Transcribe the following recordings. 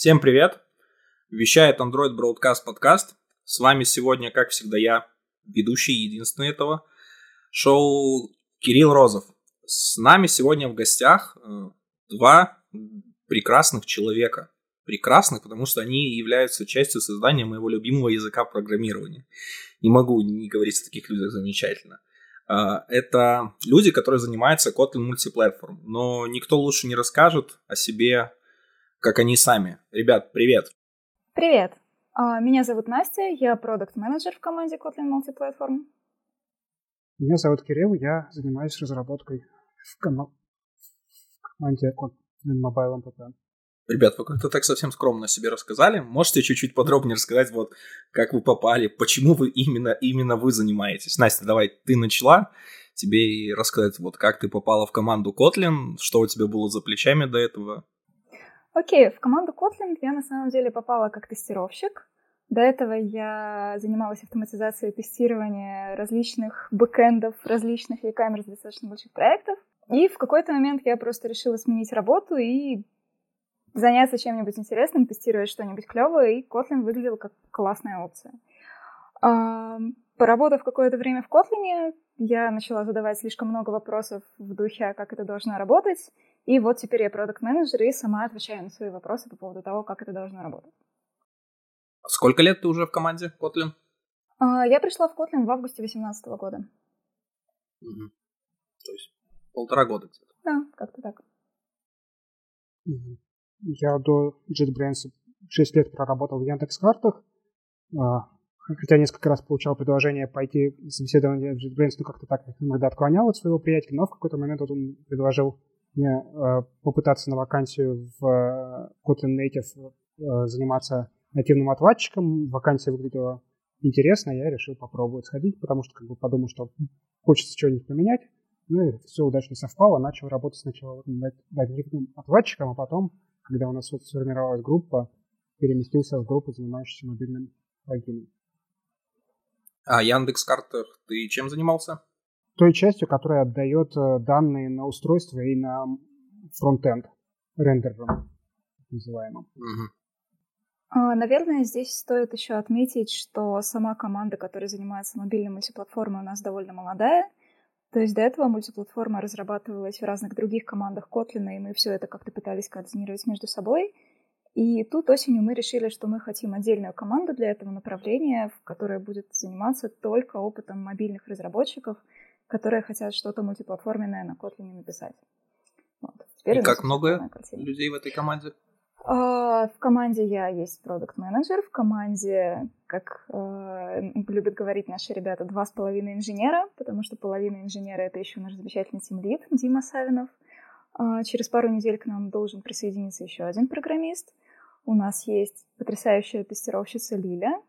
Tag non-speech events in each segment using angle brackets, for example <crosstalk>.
Всем привет! Вещает Android Broadcast подкаст. С вами сегодня, как всегда, я, ведущий единственный этого шоу Кирилл Розов. С нами сегодня в гостях э, два прекрасных человека. Прекрасных, потому что они являются частью создания моего любимого языка программирования. Не могу не говорить о таких людях замечательно. Э, это люди, которые занимаются Kotlin Multiplatform, но никто лучше не расскажет о себе как они сами. Ребят, привет! Привет! А, меня зовут Настя, я продукт-менеджер в команде Kotlin Multiplatform. Меня зовут Кирилл, я занимаюсь разработкой в, ком- в команде Kotlin Mobile MPP. Ребят, вы как-то так совсем скромно о себе рассказали. Можете чуть-чуть подробнее рассказать, вот как вы попали, почему вы именно, именно вы занимаетесь? Настя, давай, ты начала, тебе и рассказать, вот как ты попала в команду Kotlin, что у тебя было за плечами до этого, Окей, в команду Kotlin я на самом деле попала как тестировщик. До этого я занималась автоматизацией тестирования различных бэкэндов, различных e-commerce достаточно больших проектов. И в какой-то момент я просто решила сменить работу и заняться чем-нибудь интересным, тестировать что-нибудь клевое, и Kotlin выглядел как классная опция. Поработав какое-то время в Kotlin, я начала задавать слишком много вопросов в духе, а как это должно работать, и вот теперь я продукт менеджер и сама отвечаю на свои вопросы по поводу того, как это должно работать. Сколько лет ты уже в команде Kotlin? А, я пришла в Kotlin в августе 2018 года. Угу. То есть полтора года где-то. Да, как-то так. Я до JetBrains 6 лет проработал в Яндекс.Картах. А, хотя несколько раз получал предложение пойти собеседование в JetBrains, но как-то так иногда отклонял от своего приятеля, но в какой-то момент вот он предложил мне э, попытаться на вакансию в э, Kotlin Native э, заниматься нативным отладчиком. Вакансия выглядела интересно, я решил попробовать сходить, потому что как бы подумал, что хочется что-нибудь поменять. Ну и все удачно совпало. Начал работать сначала нативным отладчиком, а потом, когда у нас вот сформировалась группа, переместился в группу, занимающуюся мобильным плагином. А Яндекс картах ты чем занимался? Той частью, которая отдает э, данные на устройство и на фронтенд рендером, называемым. Угу. Наверное, здесь стоит еще отметить, что сама команда, которая занимается мобильной мультиплатформой, у нас довольно молодая. То есть до этого мультиплатформа разрабатывалась в разных других командах Kotlin, и мы все это как-то пытались координировать между собой. И тут осенью мы решили, что мы хотим отдельную команду для этого направления, которая будет заниматься только опытом мобильных разработчиков — которые хотят что-то мультиплатформенное на Kotlin написать. Вот. Теперь И как много людей в этой команде? Uh, в команде я есть продукт менеджер в команде, как uh, любят говорить наши ребята, два с половиной инженера, потому что половина инженера — это еще наш замечательный тимлид Дима Савинов. Uh, через пару недель к нам должен присоединиться еще один программист. У нас есть потрясающая тестировщица Лиля.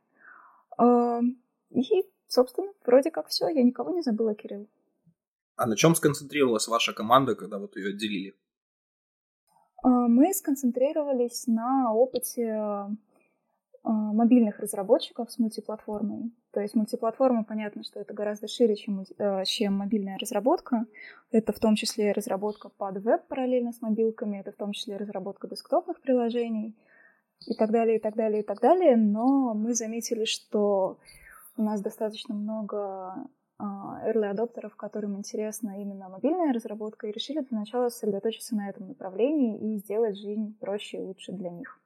И собственно, вроде как все. Я никого не забыла, Кирилл. А на чем сконцентрировалась ваша команда, когда вот ее отделили? А, мы сконцентрировались на опыте а, мобильных разработчиков с мультиплатформой. То есть мультиплатформа, понятно, что это гораздо шире, чем, а, чем мобильная разработка. Это в том числе разработка под веб параллельно с мобилками, это в том числе разработка десктопных приложений и так далее, и так далее, и так далее. Но мы заметили, что у нас достаточно много а, early адоптеров, которым интересна именно мобильная разработка, и решили для начала сосредоточиться на этом направлении и сделать жизнь проще и лучше для них.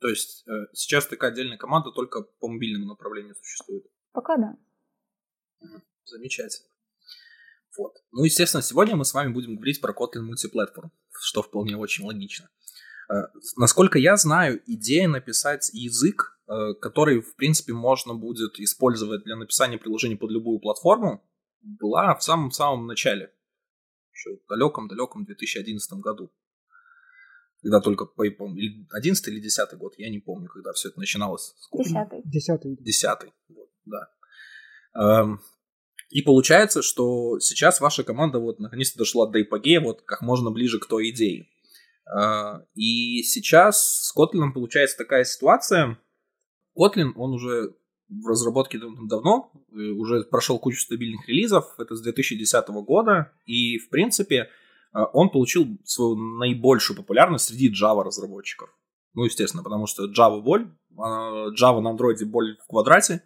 То есть э, сейчас такая отдельная команда только по мобильному направлению существует? Пока да. Замечательно. Вот. Ну, естественно, сегодня мы с вами будем говорить про Kotlin мультиплатформ, что вполне очень логично. Э, насколько я знаю, идея написать язык который, в принципе, можно будет использовать для написания приложений под любую платформу, была в самом-самом начале, еще в далеком-далеком 2011 году. Когда только, по 11 или 10 год, я не помню, когда все это начиналось. Десятый. Десятый. Десятый, вот, да. Эм, и получается, что сейчас ваша команда вот наконец-то дошла до эпогея, вот как можно ближе к той идее. Э, и сейчас с Kotlin получается такая ситуация, Kotlin, он уже в разработке давно, э, уже прошел кучу стабильных релизов, это с 2010 года, и, в принципе, он получил свою наибольшую популярность среди Java разработчиков. Ну, естественно, потому что Java боль, Java на андроиде боль в квадрате.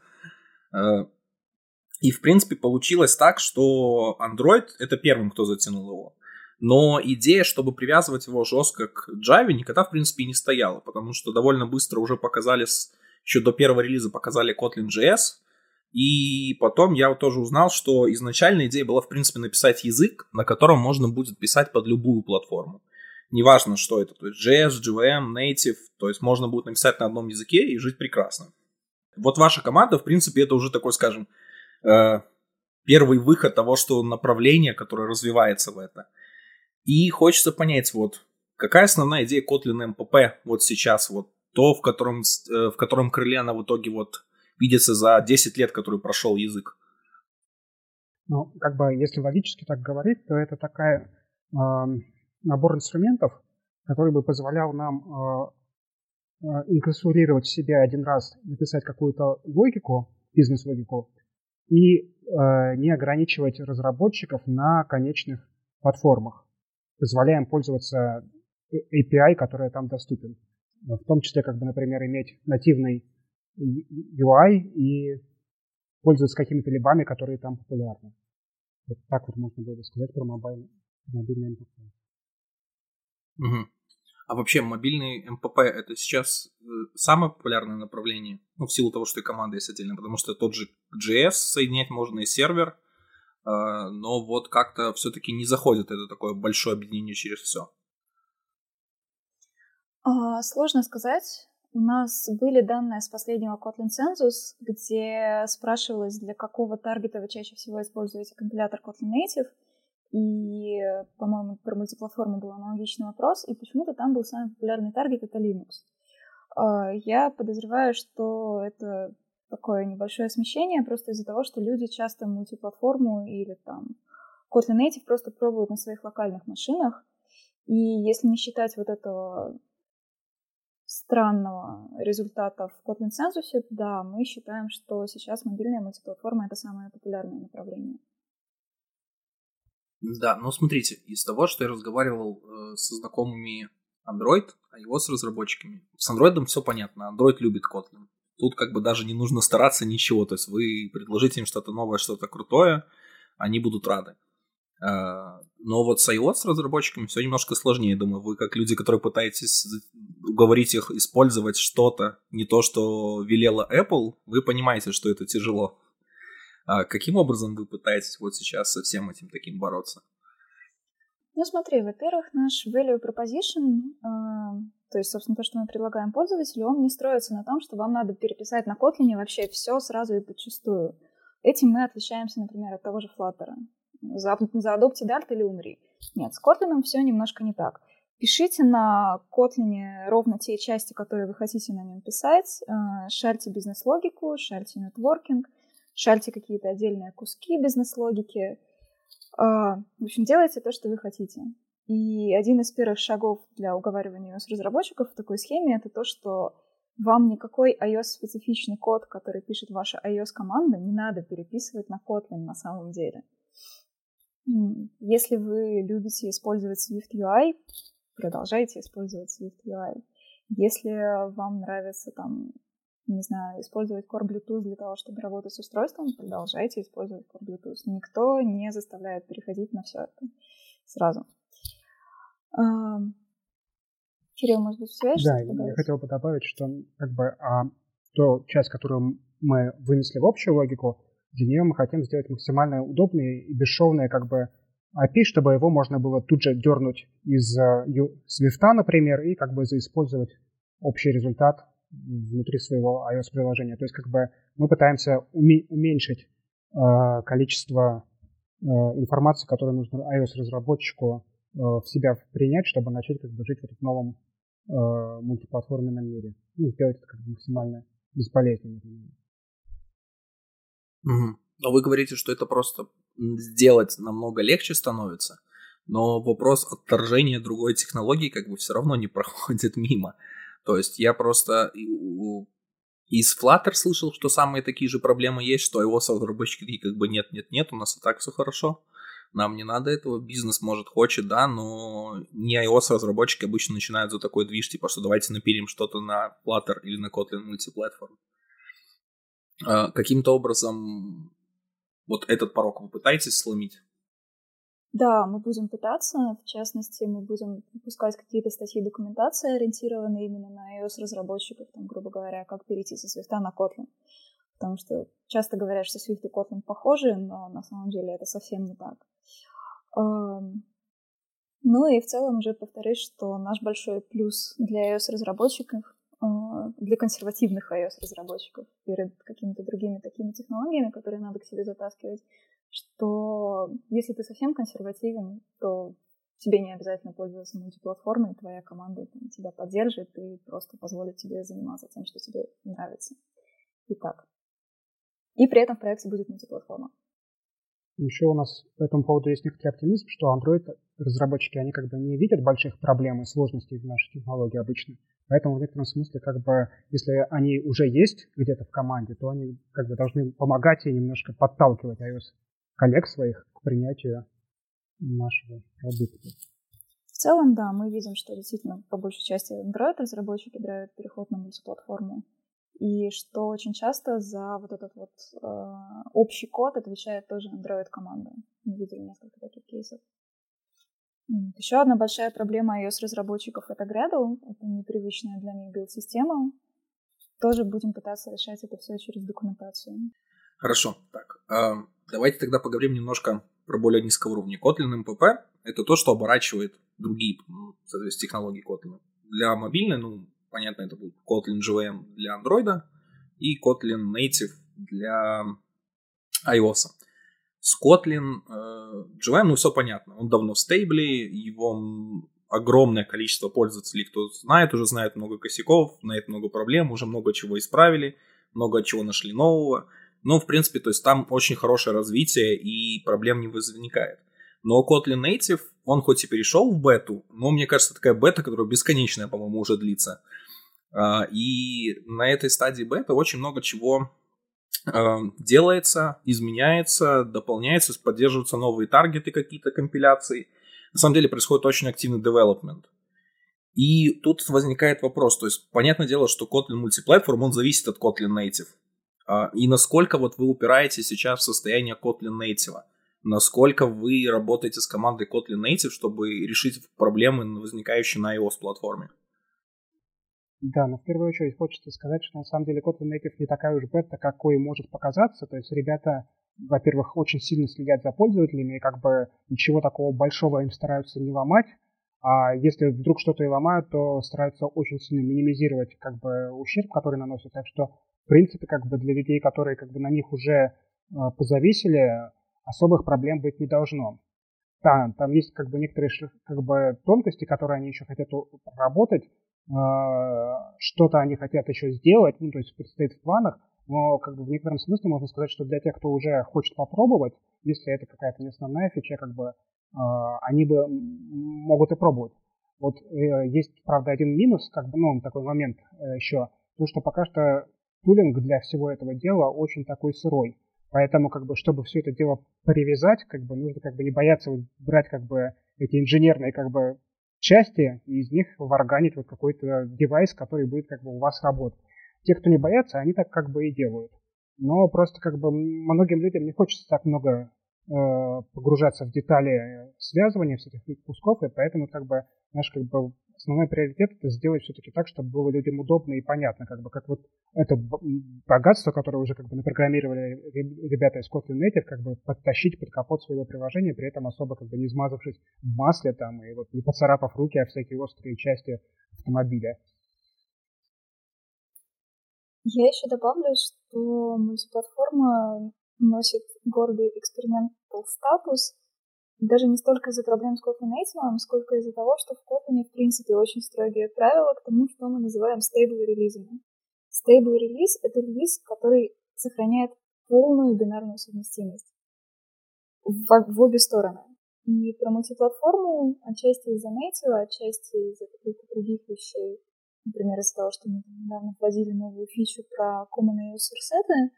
И, в принципе, получилось так, что Android — это первым, кто затянул его. Но идея, чтобы привязывать его жестко к Java, никогда, в принципе, не стояла, потому что довольно быстро уже показали, еще до первого релиза показали Kotlin.js, и потом я тоже узнал, что изначально идея была, в принципе, написать язык, на котором можно будет писать под любую платформу. Неважно, что это, то есть JS, JVM, Native, то есть можно будет написать на одном языке и жить прекрасно. Вот ваша команда, в принципе, это уже такой, скажем, э, первый выход того, что направление, которое развивается в это. И хочется понять, вот, какая основная идея Kotlin MPP вот сейчас, вот то, в котором, э, в котором крыле она в итоге вот видится за 10 лет, который прошел язык? Ну, как бы, если логически так говорить, то это такая э, набор инструментов, который бы позволял нам э, э, инкапсулировать в себя один раз, написать какую-то логику, бизнес-логику, и э, не ограничивать разработчиков на конечных платформах. Позволяем пользоваться API, который там доступен. В том числе, как бы, например, иметь нативный UI и пользоваться какими-то либами, которые там популярны. Вот так вот можно было бы сказать про мобильный, МПП. Угу. А вообще мобильный МПП это сейчас э, самое популярное направление, ну, в силу того, что и команда есть отдельно, потому что тот же JS соединять можно и сервер, э, но вот как-то все-таки не заходит это такое большое объединение через все. А, сложно сказать. У нас были данные с последнего Kotlin Census, где спрашивалось, для какого таргета вы чаще всего используете компилятор Kotlin Native. И, по-моему, про мультиплатформу был аналогичный вопрос, и почему-то там был самый популярный таргет — это Linux. А, я подозреваю, что это такое небольшое смещение просто из-за того, что люди часто мультиплатформу или там Kotlin Native просто пробуют на своих локальных машинах. И если не считать вот этого странного результата в Kotlin Census, да, мы считаем, что сейчас мобильная мультиплатформа — это самое популярное направление. Да, но смотрите, из того, что я разговаривал э, со знакомыми Android, а его с разработчиками, с Android все понятно, Android любит Kotlin. Тут как бы даже не нужно стараться ничего, то есть вы предложите им что-то новое, что-то крутое, они будут рады. А, но вот с iOS разработчиками все немножко сложнее, думаю. Вы как люди, которые пытаетесь уговорить их использовать что-то, не то, что велела Apple, вы понимаете, что это тяжело. А каким образом вы пытаетесь вот сейчас со всем этим таким бороться? Ну смотри, во-первых, наш value proposition, э, то есть, собственно, то, что мы предлагаем пользователю, он не строится на том, что вам надо переписать на Kotlin вообще все сразу и подчастую. Этим мы отличаемся, например, от того же Flutter за, за Adopt Dart или умри. Нет, с Kotlin все немножко не так. Пишите на Kotlin ровно те части, которые вы хотите на нем писать, э, шарьте бизнес-логику, шарьте нетворкинг, шарьте какие-то отдельные куски бизнес-логики. Э, в общем, делайте то, что вы хотите. И один из первых шагов для уговаривания iOS-разработчиков в такой схеме — это то, что вам никакой iOS-специфичный код, который пишет ваша iOS-команда, не надо переписывать на Kotlin на самом деле. Если вы любите использовать Swift UI, продолжайте использовать Swift UI. Если вам нравится там, не знаю, использовать Core Bluetooth для того, чтобы работать с устройством, продолжайте использовать Core Bluetooth. Никто не заставляет переходить на все это сразу. Кирилл, может быть, у Да, я хотел бы добавить, что как бы а, ту часть, которую мы вынесли в общую логику, для нее мы хотим сделать максимально удобный и бесшовный как бы API, чтобы его можно было тут же дернуть из Swift, например, и как бы заиспользовать общий результат внутри своего iOS-приложения. То есть как бы мы пытаемся уме- уменьшить э, количество э, информации, которую нужно iOS-разработчику э, в себя принять, чтобы начать как бы жить в этом новом э, мультиплатформенном мире. Ну, сделать это как бы максимально бесполезным. Угу. Но вы говорите, что это просто сделать намного легче становится, но вопрос отторжения другой технологии как бы все равно не <laughs> проходит мимо. То есть я просто из Flutter слышал, что самые такие же проблемы есть, что его разработчики как бы нет, нет, нет, у нас и так все хорошо. нам не надо этого, бизнес может хочет, да, но не iOS-разработчики обычно начинают за такой движ, типа, что давайте напилим что-то на Flutter или на Kotlin мультиплатформ. А, каким-то образом вот этот порог вы пытаетесь сломить? Да, мы будем пытаться. В частности, мы будем выпускать какие-то статьи документации, ориентированные именно на iOS-разработчиков, там, грубо говоря, как перейти со Swift на Kotlin. Потому что часто говорят, что Swift и Kotlin похожи, но на самом деле это совсем не так. Ну и в целом уже повторюсь, что наш большой плюс для iOS-разработчиков, для консервативных iOS-разработчиков перед какими-то другими такими технологиями, которые надо к себе затаскивать, что если ты совсем консервативен, то тебе не обязательно пользоваться мультиплатформой, твоя команда там, тебя поддержит и просто позволит тебе заниматься тем, что тебе нравится. И так. И при этом в проекте будет мультиплатформа. Еще у нас по этому поводу есть некоторый оптимизм, что Android-разработчики, они как бы не видят больших проблем и сложностей в нашей технологии обычно. Поэтому в некотором смысле, как бы, если они уже есть где-то в команде, то они как бы должны помогать и немножко подталкивать iOS коллег своих к принятию нашего продукта. В целом, да, мы видим, что действительно по большей части Android-разработчики играют переход на мультиплатформу и что очень часто за вот этот вот э, общий код отвечает тоже Android-команда. Мы видели несколько таких кейсов. Еще одна большая проблема iOS-разработчиков — это Gradle. Это непривычная для них билд-система. Тоже будем пытаться решать это все через документацию. Хорошо. Так, давайте тогда поговорим немножко про более низкого уровня. Kotlin MPP — это то, что оборачивает другие, соответственно, технологии Kotlin. Для мобильной, ну, понятно, это будет Kotlin JVM для Android и Kotlin Native для iOS. С Kotlin э, JVM, ну, все понятно. Он давно в стейбле, его огромное количество пользователей, кто знает, уже знает много косяков, знает много проблем, уже много чего исправили, много чего нашли нового. Но, в принципе, то есть там очень хорошее развитие и проблем не возникает. Но Kotlin Native, он хоть и перешел в бету, но мне кажется, такая бета, которая бесконечная, по-моему, уже длится. А, и на этой стадии бета очень много чего делается, изменяется, дополняется, поддерживаются новые таргеты какие-то компиляции. На самом деле происходит очень активный development. И тут возникает вопрос, то есть понятное дело, что Kotlin мультиплатформ, он зависит от Kotlin Native. А, и насколько вот вы упираетесь сейчас в состояние Kotlin Native? Насколько вы работаете с командой Kotlin Native, чтобы решить проблемы, возникающие на iOS платформе? Да, но в первую очередь хочется сказать, что на самом деле Kotlin Native не такая уж бета, какой может показаться. То есть ребята, во-первых, очень сильно следят за пользователями, и как бы ничего такого большого им стараются не ломать. А если вдруг что-то и ломают, то стараются очень сильно минимизировать как бы ущерб, который наносят. Так что, в принципе, как бы для людей, которые как бы на них уже э, позависели, особых проблем быть не должно. Да, там есть как бы некоторые как бы тонкости, которые они еще хотят работать, что-то они хотят еще сделать, ну, то есть предстоит в планах, но как бы в некотором смысле можно сказать, что для тех, кто уже хочет попробовать, если это какая-то не основная фича, как бы а, они бы могут и пробовать. Вот э, есть, правда, один минус, как бы, ну, такой момент э, еще, то, что пока что тулинг для всего этого дела очень такой сырой. Поэтому, как бы, чтобы все это дело привязать, как бы, нужно как бы не бояться брать как бы эти инженерные как бы части и из них варганить вот какой-то девайс, который будет как бы у вас работать. Те, кто не боятся, они так как бы и делают. Но просто как бы многим людям не хочется так много э, погружаться в детали связывания всех этих кусков, и поэтому как бы наш как бы основной приоритет это сделать все-таки так, чтобы было людям удобно и понятно, как бы как вот это богатство, которое уже как бы напрограммировали ребята из Kotlin Native, как бы подтащить под капот своего приложения, при этом особо как бы не измазавшись в масле там и вот не поцарапав руки о всякие острые части автомобиля. Я еще добавлю, что мультиплатформа носит гордый экспериментал статус, даже не столько из-за проблем с Kotlin Native, сколько из-за того, что в Kotlin, в принципе, очень строгие правила к тому, что мы называем stable релизами. Stable релиз — это релиз, который сохраняет полную бинарную совместимость в, в обе стороны. И про мультиплатформу отчасти из-за Native, отчасти из-за каких-то других вещей. Например, из-за того, что мы недавно вводили новую фичу про Common EOS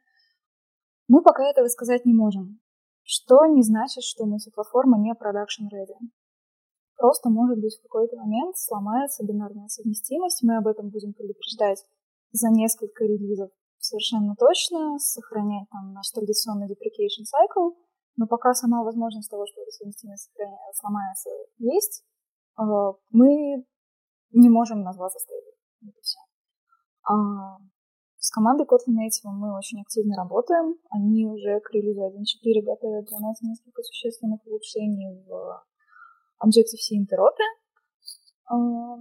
мы пока этого сказать не можем. Что не значит, что мультиплатформа не production ready. Просто, может быть, в какой-то момент сломается бинарная совместимость, мы об этом будем предупреждать за несколько релизов совершенно точно, сохранять там наш традиционный deprecation cycle, но пока сама возможность того, что эта совместимость сломается, есть, э, мы не можем назваться стейбл. Это все. А командой Kotlin Native мы очень активно работаем. Они уже к релизу 1.4 готовят для нас несколько существенных улучшений в Objective-C интеропе. А,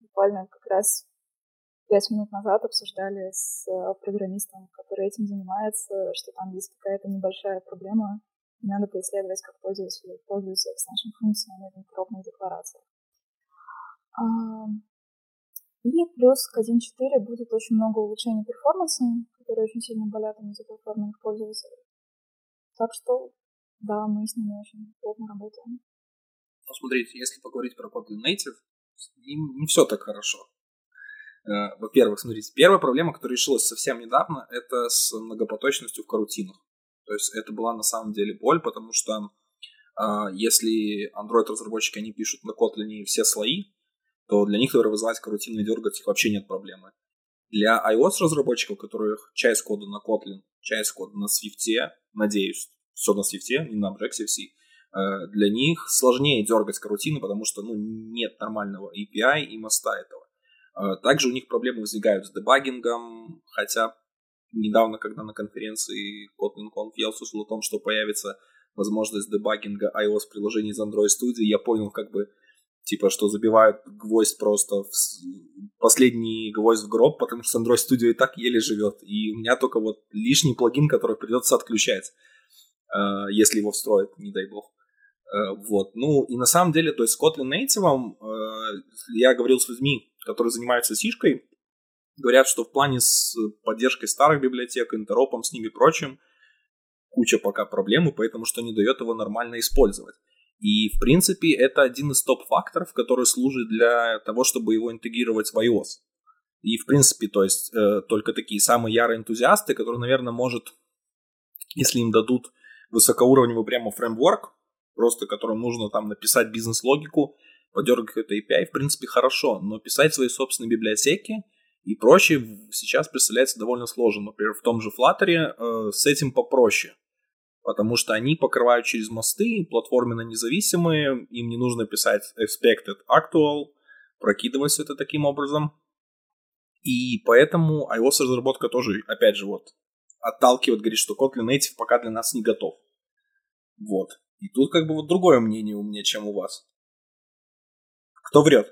буквально как раз пять минут назад обсуждали с программистом, который этим занимается, что там есть какая-то небольшая проблема, и надо поисследовать, как пользователи пользуются нашими функциями в интеропных декларациях. А, и плюс к 1.4 будет очень много улучшений перформанса, которые очень сильно болят на платформенных пользователей. Так что, да, мы с ними очень плотно работаем. Ну, смотрите, если поговорить про Kotlin Native, им не все так хорошо. Э, во-первых, смотрите, первая проблема, которая решилась совсем недавно, это с многопоточностью в карутинах. То есть это была на самом деле боль, потому что э, если Android-разработчики, они пишут на Kotlin все слои, то для них, карутины и дергать, их вообще нет проблемы. Для iOS-разработчиков, которых часть кода на Kotlin, часть кода на Swift, надеюсь, все на Swift, не на Objective-C, э, для них сложнее дергать карутины, потому что ну, нет нормального API и моста этого. Э, также у них проблемы возникают с дебагингом, хотя недавно, когда на конференции Kotlin Conf я услышал о том, что появится возможность дебагинга iOS-приложений из Android Studio, я понял, как бы типа, что забивают гвоздь просто в последний гвоздь в гроб, потому что Android Studio и так еле живет. И у меня только вот лишний плагин, который придется отключать, э, если его встроят, не дай бог. Э, вот. Ну, и на самом деле, то есть с Kotlin Native э, я говорил с людьми, которые занимаются сишкой, говорят, что в плане с поддержкой старых библиотек, интеропом с ними и прочим, куча пока проблем, и поэтому что не дает его нормально использовать. И, в принципе, это один из топ-факторов, который служит для того, чтобы его интегрировать в iOS. И, в принципе, то есть, э, только такие самые ярые энтузиасты, которые, наверное, может, если им дадут высокоуровневый прямо фреймворк, просто которым нужно там написать бизнес-логику, подергать какой-то API, в принципе, хорошо, но писать свои собственные библиотеки и прочее сейчас представляется довольно сложно. Например, в том же Flutter э, с этим попроще потому что они покрывают через мосты, платформенно независимые, им не нужно писать expected actual, прокидывать все это таким образом. И поэтому iOS-разработка тоже, опять же, вот, отталкивает, говорит, что Kotlin Native пока для нас не готов. Вот. И тут как бы вот другое мнение у меня, чем у вас. Кто врет?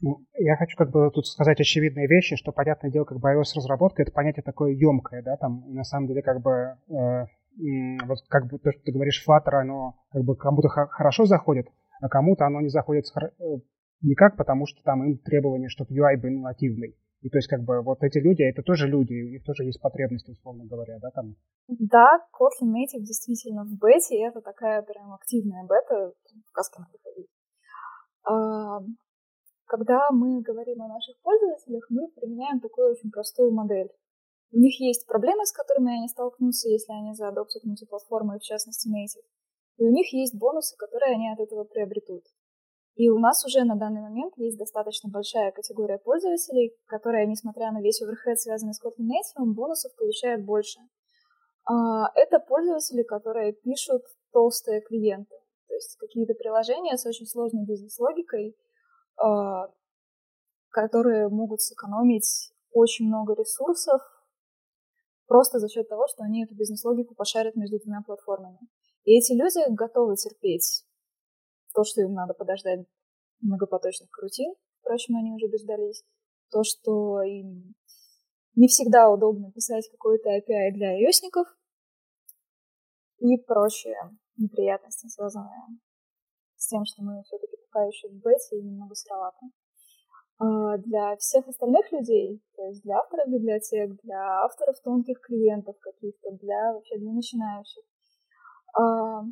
Ну, я хочу как бы тут сказать очевидные вещи, что, понятное дело, как бы iOS-разработка, это понятие такое емкое, да, там, на самом деле, как бы, э, вот как бы то, что ты говоришь, Flutter, оно как бы кому-то хорошо заходит, а кому-то оно не заходит э, никак, потому что там им требование, чтобы UI был нативный. И то есть как бы вот эти люди, это тоже люди, у них тоже есть потребности, условно говоря, да, там. Да, Kotlin Native действительно в бете, это такая прям активная бета, в каске надо ходить. А, когда мы говорим о наших пользователях, мы применяем такую очень простую модель. У них есть проблемы, с которыми они столкнутся, если они заадоптят мультиплатформу, в частности Native. И у них есть бонусы, которые они от этого приобретут. И у нас уже на данный момент есть достаточно большая категория пользователей, которые, несмотря на весь оверхед, связанный с Kotlin Native, бонусов получают больше. А, это пользователи, которые пишут толстые клиенты. То есть какие-то приложения с очень сложной бизнес-логикой, а, которые могут сэкономить очень много ресурсов просто за счет того, что они эту бизнес-логику пошарят между двумя платформами. И эти люди готовы терпеть то, что им надо подождать многопоточных крутин, впрочем, они уже дождались, то, что им не всегда удобно писать какой-то API для ios и прочие неприятности, связанные с тем, что мы все-таки пока еще в бете и немного сыровато. А, для всех остальных людей, то есть для авторов библиотек, для авторов тонких клиентов каких-то, для вообще для начинающих. А,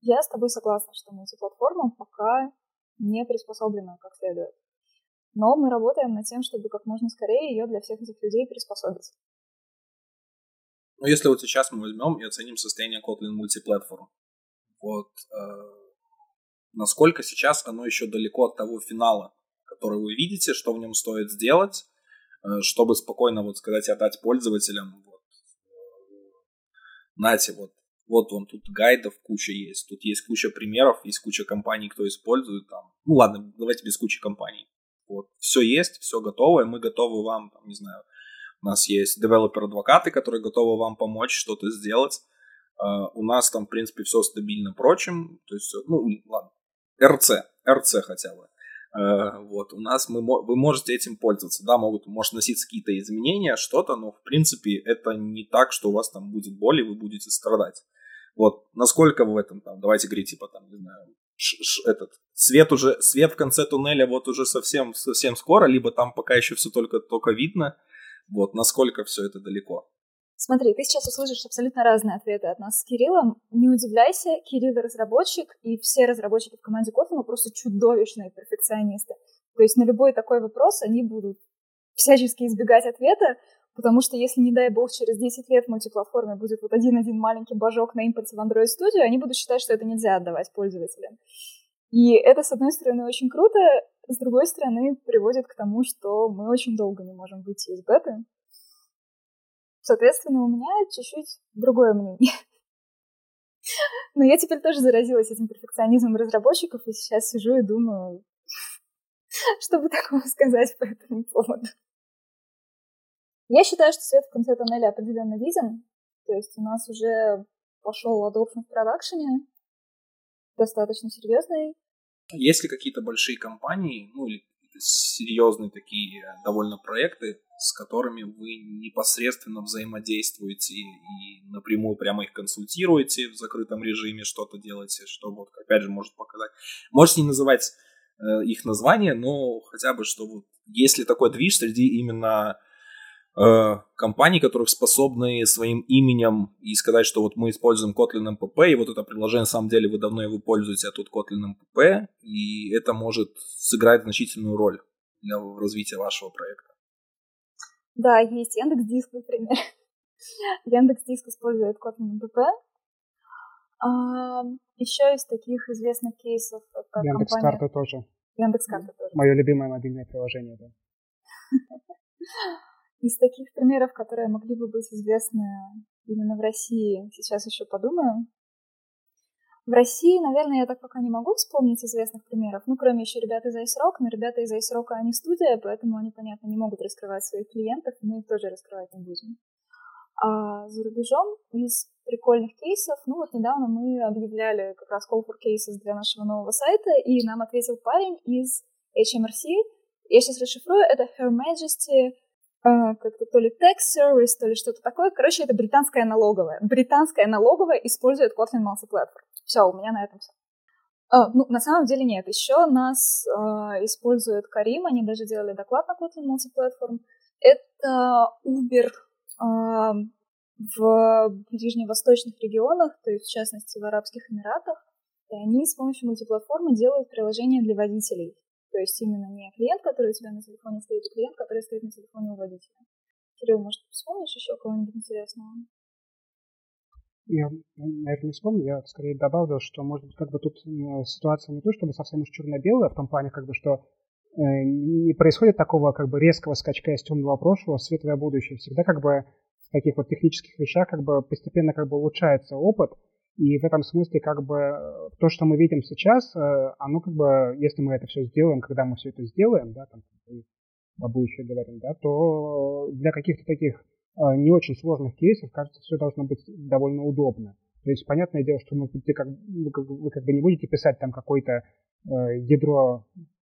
я с тобой согласна, что мультиплатформа пока не приспособлена как следует. Но мы работаем над тем, чтобы как можно скорее ее для всех этих людей приспособить. Ну, если вот сейчас мы возьмем и оценим состояние Kotlin мультиплатформ, вот э, насколько сейчас оно еще далеко от того финала, который вы видите, что в нем стоит сделать, э, чтобы спокойно вот сказать отдать пользователям, вот, э, знаете, вот, вот вон тут гайдов куча есть, тут есть куча примеров, есть куча компаний, кто использует там. Ну ладно, давайте без кучи компаний. Вот, все есть, все готово, и мы готовы вам, там, не знаю, у нас есть девелопер-адвокаты, которые готовы вам помочь что-то сделать. Uh, у нас там, в принципе, все стабильно прочим. То есть, ну, ладно, РЦ, РЦ хотя бы. Uh, вот, у нас мы, вы можете этим пользоваться. Да, могут, может носиться какие-то изменения, что-то, но, в принципе, это не так, что у вас там будет боль, и вы будете страдать. Вот, насколько в этом, там, давайте говорить, типа, там, не знаю, ш, ш, этот, свет уже, свет в конце туннеля вот уже совсем, совсем скоро, либо там пока еще все только, только видно, вот, насколько все это далеко. Смотри, ты сейчас услышишь абсолютно разные ответы от нас с Кириллом. Не удивляйся, Кирилл разработчик, и все разработчики в команде Kotlin просто чудовищные перфекционисты. То есть на любой такой вопрос они будут всячески избегать ответа, потому что если, не дай бог, через 10 лет в мультиплатформе будет вот один-один маленький божок на импорте в Android Studio, они будут считать, что это нельзя отдавать пользователям. И это, с одной стороны, очень круто, с другой стороны, приводит к тому, что мы очень долго не можем выйти из беты. Соответственно, у меня чуть-чуть другое мнение. Но я теперь тоже заразилась этим перфекционизмом разработчиков, и сейчас сижу и думаю, что бы такого сказать по этому поводу. Я считаю, что свет в конце тоннеля определенно виден. То есть у нас уже пошел adoption в продакшене, достаточно серьезный. Есть ли какие-то большие компании, ну или серьезные такие э, довольно проекты, с которыми вы непосредственно взаимодействуете и напрямую прямо их консультируете в закрытом режиме, что-то делаете, что вот, опять же, может показать. Можете не называть э, их название, но хотя бы, что вот если такой движ среди именно Э, компаний, которых способны своим именем и сказать, что вот мы используем Kotlin MPP, и вот это приложение, на самом деле, вы давно его пользуете, а тут Kotlin MPP, и это может сыграть значительную роль для развития вашего проекта. Да, есть Яндекс.Диск, например. <laughs> Яндекс.Диск использует Kotlin MPP. А, еще из таких известных кейсов это Яндекс.Карта компания... тоже. Яндекс.Карта тоже. Мое любимое мобильное приложение, да. <laughs> Из таких примеров, которые могли бы быть известны именно в России, сейчас еще подумаю. В России, наверное, я так пока не могу вспомнить известных примеров, ну, кроме еще ребят из Ice Rock, но ребята из Ice Rock, они студия, поэтому они, понятно, не могут раскрывать своих клиентов, и мы их тоже раскрывать не будем. А за рубежом из прикольных кейсов, ну вот недавно мы объявляли как раз call for cases для нашего нового сайта, и нам ответил парень из HMRC. Я сейчас расшифрую, это Her Majesty как-то то ли tax service, то ли что-то такое. Короче, это британская налоговая. Британская налоговая использует Kotlin Multi-Platform. Все, у меня на этом все. А, ну, на самом деле нет. Еще нас а, использует Карим, они даже делали доклад на Kotlin Multi-Platform. Это Uber а, в ближневосточных регионах, то есть в частности в Арабских Эмиратах. И они с помощью мультиплатформы делают приложения для водителей. То есть именно не клиент, который у тебя на телефоне стоит, а клиент, который стоит на телефоне у водителя. Кирилл, может, вспомнишь еще кого-нибудь интересного? Я, наверное, не вспомню, я скорее добавлю, что, может быть, как бы тут ситуация не то, чтобы совсем уж черно-белая, в том плане, как бы, что э, не происходит такого как бы резкого скачка из темного прошлого в светлое будущее. Всегда как бы в таких вот технических вещах как бы постепенно как бы улучшается опыт, и в этом смысле, как бы, э, то, что мы видим сейчас, э, оно как бы, если мы это все сделаем, когда мы все это сделаем, да, там, о будущем говорим, да, то для каких-то таких э, не очень сложных кейсов, кажется, все должно быть довольно удобно. То есть, понятное дело, что вы, как, вы как бы не будете писать там какое-то э, ядро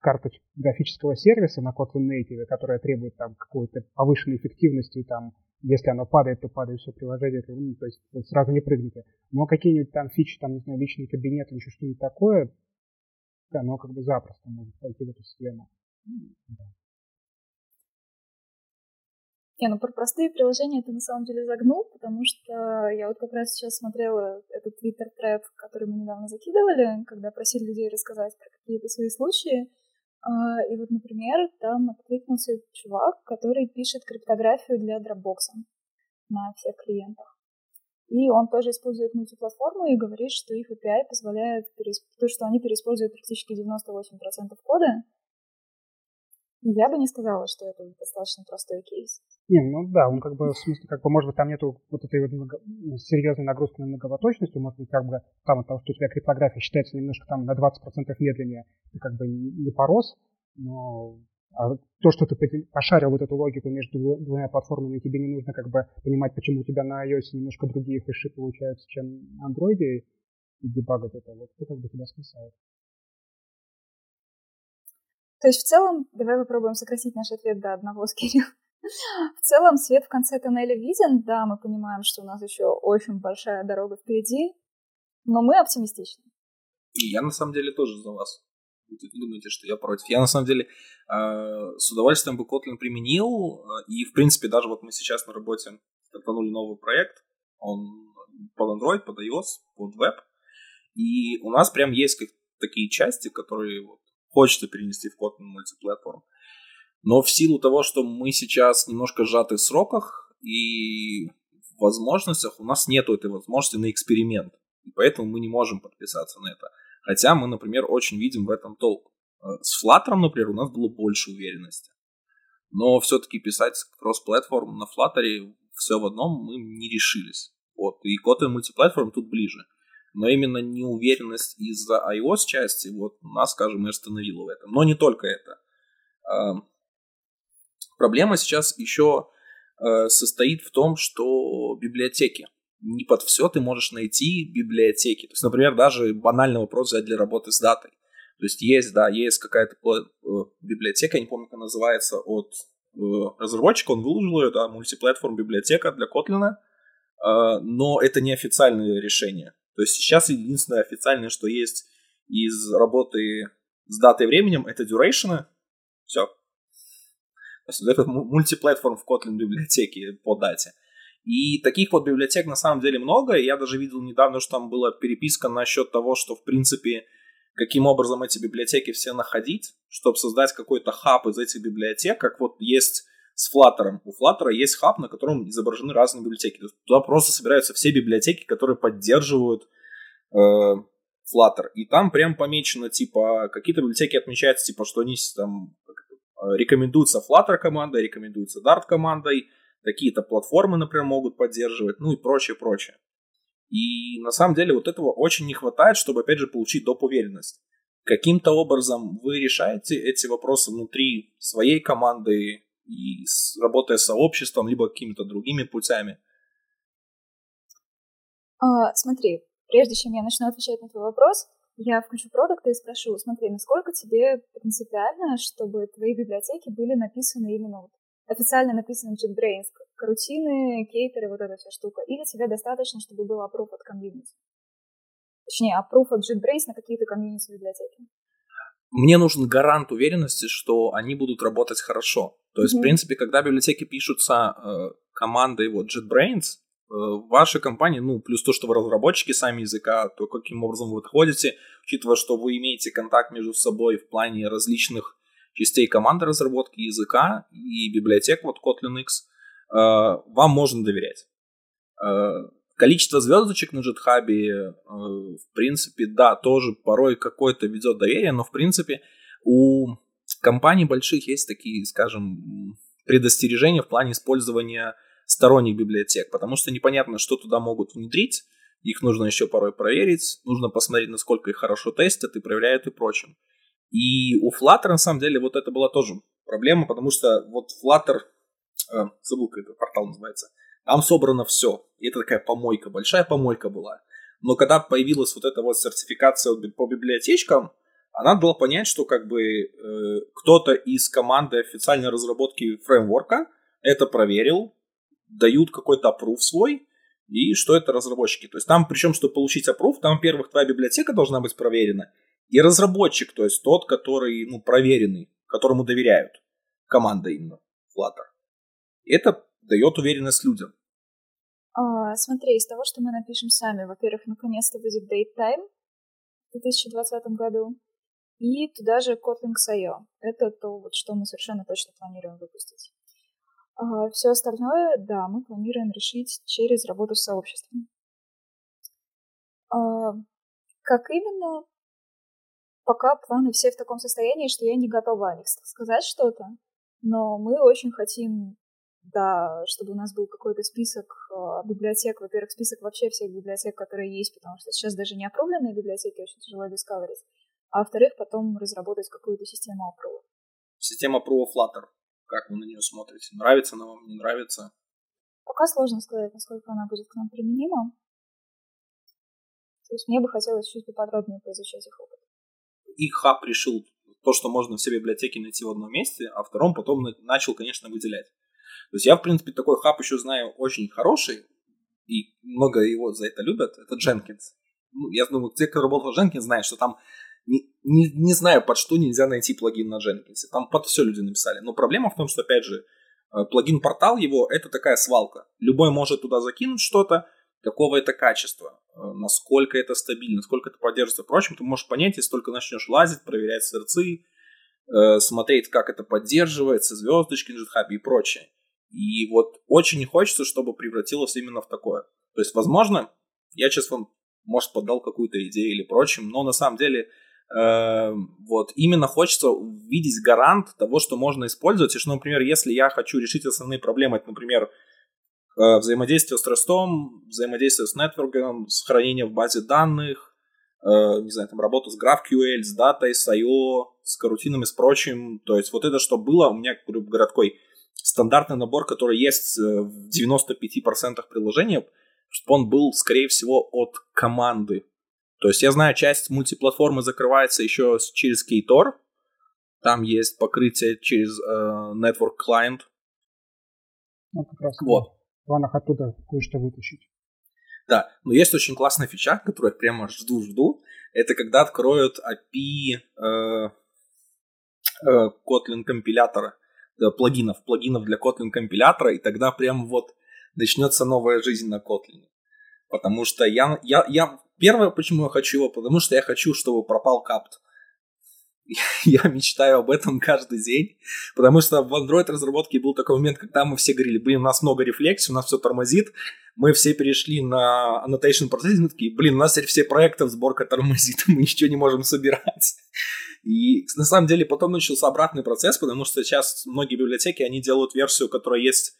карточек графического сервиса на Kotlin Native, которое требует там какой-то повышенной эффективности там если оно падает, то падает все приложение, ну, то есть сразу не прыгните. Но какие-нибудь там фичи, там, не знаю, личный кабинет еще что-нибудь такое, оно как бы запросто может пойти в эту схему. Да. Не, ну про простые приложения ты на самом деле загнул, потому что я вот как раз сейчас смотрела этот твиттер тред который мы недавно закидывали, когда просили людей рассказать про какие-то свои случаи. А, и вот, например, там откликнулся чувак, который пишет криптографию для Dropbox на всех клиентах. И он тоже использует мультиплатформу и говорит, что их API позволяет, то, что они переиспользуют практически 98% кода. Я бы не сказала, что это достаточно простой кейс. Не, ну да, он как бы, в смысле, как бы, может быть, там нету вот этой вот много, серьезной нагрузки на многоваточность, может быть, как бы, там от того, что у тебя криптография считается немножко там на 20% медленнее, ты как бы не порос, но а то, что ты пошарил вот эту логику между двумя платформами, тебе не нужно как бы понимать, почему у тебя на iOS немножко другие хэши получаются, чем на Android, и дебагать это, вот это как бы тебя спасает. То есть в целом, давай попробуем сократить наш ответ до одного <laughs> с. В целом, свет в конце тоннеля виден, да, мы понимаем, что у нас еще очень большая дорога впереди, но мы оптимистичны. И я на самом деле тоже за вас вы думаете, что я против. Я на самом деле э, с удовольствием бы Kotlin применил, э, и в принципе даже вот мы сейчас на работе стартанули новый проект, он под Android, под iOS, под Web, и у нас прям есть как такие части, которые вот хочется перенести в Kotlin мультиплатформ. Но в силу того, что мы сейчас немножко сжаты в сроках и в возможностях, у нас нету этой возможности на эксперимент. И поэтому мы не можем подписаться на это. Хотя мы, например, очень видим в этом толк. Э, с Flutter, например, у нас было больше уверенности. Но все-таки писать кросс-платформ на Flutter все в одном мы не решились. Вот. И Kotlin мультиплатформ тут ближе. Но именно неуверенность из-за iOS части вот нас, скажем, и остановила в этом. Но не только это. Э, проблема сейчас еще э, состоит в том, что библиотеки не под все ты можешь найти библиотеки. То есть, например, даже банальный вопрос взять для работы с датой. То есть есть, да, есть какая-то э, библиотека, я не помню, как она называется, от э, разработчика, он выложил ее, да, мультиплатформ библиотека для Kotlin, э, но это не официальное решение. То есть сейчас единственное официальное, что есть из работы с датой и временем, это duration, все. Это мультиплатформ в Kotlin библиотеке по дате. И таких вот библиотек на самом деле много. Я даже видел недавно, что там была переписка насчет того, что в принципе каким образом эти библиотеки все находить, чтобы создать какой-то хаб из этих библиотек, как вот есть с Flutter. У Flutter есть хаб, на котором изображены разные библиотеки. туда просто собираются все библиотеки, которые поддерживают э, Flutter. И там прям помечено, типа, какие-то библиотеки отмечаются, типа, что они там рекомендуются Flutter командой, рекомендуются Dart командой, какие-то платформы, например, могут поддерживать, ну и прочее, прочее. И на самом деле вот этого очень не хватает, чтобы, опять же, получить доп. уверенность. Каким-то образом вы решаете эти вопросы внутри своей команды и с, работая с сообществом, либо какими-то другими путями? А, смотри, прежде чем я начну отвечать на твой вопрос, я включу продукт и спрошу, смотри, насколько тебе принципиально, чтобы твои библиотеки были написаны именно вот официально написано JetBrains, карутины, кейтеры, вот эта вся штука, или тебе достаточно, чтобы был approve от комьюнити? Точнее, approve от JetBrains на какие-то комьюнити библиотеки. Мне нужен гарант уверенности, что они будут работать хорошо. То есть, mm-hmm. в принципе, когда библиотеки пишутся э, командой вот JetBrains, э, в вашей компании, ну, плюс то, что вы разработчики сами языка, то каким образом вы отходите, учитывая, что вы имеете контакт между собой в плане различных частей команды разработки языка и библиотек, вот Kotlin X, э, вам можно доверять. Э, количество звездочек на GitHub, в принципе, да, тоже порой какое-то ведет доверие, но в принципе у компаний больших есть такие, скажем, предостережения в плане использования сторонних библиотек, потому что непонятно, что туда могут внедрить, их нужно еще порой проверить, нужно посмотреть, насколько их хорошо тестят и проверяют и прочим. И у Flutter, на самом деле, вот это была тоже проблема, потому что вот Flutter, э, забыл, как этот портал называется, там собрано все. И это такая помойка, большая помойка была. Но когда появилась вот эта вот сертификация по библиотечкам, она дала понять, что как бы э, кто-то из команды официальной разработки фреймворка это проверил, дают какой-то аппрув свой, и что это разработчики. То есть там, причем, чтобы получить аппрув, там, во-первых, твоя библиотека должна быть проверена, и разработчик, то есть тот, который ну, проверенный, которому доверяют, команда именно Flutter. Это дает уверенность людям. А, смотри, из того, что мы напишем сами, во-первых, наконец-то будет Datetime в 2020 году, и туда же Kotlin XIO. Это то, вот, что мы совершенно точно планируем выпустить. А, все остальное, да, мы планируем решить через работу с сообществом. А, как именно? Пока планы все в таком состоянии, что я не готова о них сказать что-то. Но мы очень хотим, да, чтобы у нас был какой-то список э, библиотек. Во-первых, список вообще всех библиотек, которые есть, потому что сейчас даже не опробленные библиотеки очень тяжело дискаверить. А во-вторых, потом разработать какую-то систему апрува. Система апрува Flutter. Как вы на нее смотрите? Нравится она вам, не нравится? Пока сложно сказать, насколько она будет к нам применима. То есть мне бы хотелось чуть поподробнее поизучать их опыт. И хаб решил то, что можно все библиотеки найти в одном месте, а втором потом начал, конечно, выделять. То есть я, в принципе, такой хаб еще знаю очень хороший, и много его за это любят, это Jenkins. Ну, я думаю, те, кто работал в Jenkins, знают, что там не, не, знаю, под что нельзя найти плагин на Jenkins. Там под все люди написали. Но проблема в том, что, опять же, э, плагин-портал его — это такая свалка. Любой может туда закинуть что-то, какого это качества, э, насколько это стабильно, насколько это поддерживается. Впрочем, ты можешь понять, если только начнешь лазить, проверять сырцы, э, смотреть, как это поддерживается, звездочки на GitHub и прочее. И вот очень не хочется, чтобы превратилось именно в такое. То есть, возможно, я сейчас вам, может, подал какую-то идею или прочим, но на самом деле вот именно хочется увидеть гарант того, что можно использовать, и что, например, если я хочу решить основные проблемы, это, например, Э, взаимодействие с трестом, взаимодействие с нетворком, сохранение в базе данных, э, не знаю, там работа с GraphQL, с датой, с I.O., с карутинами, с прочим. То есть вот это, что было, у меня, грубо говоря, такой стандартный набор, который есть э, в 95% приложений, чтобы он был, скорее всего, от команды. То есть я знаю, часть мультиплатформы закрывается еще через Ktor, там есть покрытие через э, Network Client. Ну, как раз вот планах оттуда кое-что вытащить. Да, но есть очень классная фича, которую я прямо жду-жду. Это когда откроют API э, э, Kotlin компилятора, да, плагинов, плагинов для Kotlin компилятора, и тогда прям вот начнется новая жизнь на Kotlin. Потому что я, я, я первое, почему я хочу его, потому что я хочу, чтобы пропал капт. <laughs> я мечтаю об этом каждый день, потому что в Android разработке был такой момент, когда мы все говорили, блин, у нас много рефлексий, у нас все тормозит, мы все перешли на annotation processing, такие, блин, у нас теперь все проекты сборка тормозит, <laughs> мы ничего не можем собирать. И на самом деле потом начался обратный процесс, потому что сейчас многие библиотеки, они делают версию, которая есть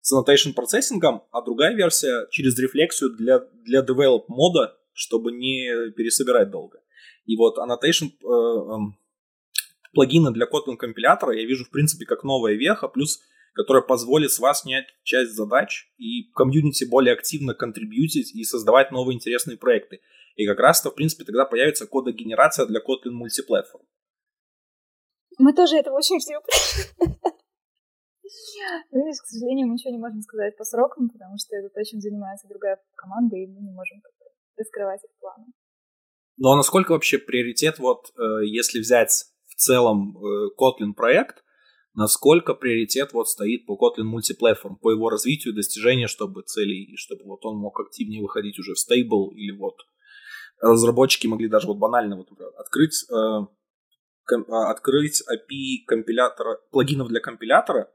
с annotation процессингом, а другая версия через рефлексию для, для develop мода, чтобы не пересобирать долго. И вот annotation э, эм, плагины для Kotlin компилятора я вижу, в принципе, как новая веха, плюс которая позволит с вас снять часть задач и комьюнити более активно контрибьютить и создавать новые интересные проекты. И как раз-то, в принципе, тогда появится кодогенерация для Kotlin мультиплатформ. Мы тоже этого очень ждем. Ну, к сожалению, мы ничего не можем сказать по срокам, потому что это то, чем занимается другая команда, и мы не можем раскрывать их планы. Ну а насколько вообще приоритет, вот э, если взять целом э, Kotlin проект, насколько приоритет вот стоит по Kotlin мультиплатформ, по его развитию, достижению, чтобы целей, и чтобы вот он мог активнее выходить уже в стейбл, или вот разработчики могли даже вот банально вот открыть, э, ком, а, открыть API компилятора, плагинов для компилятора,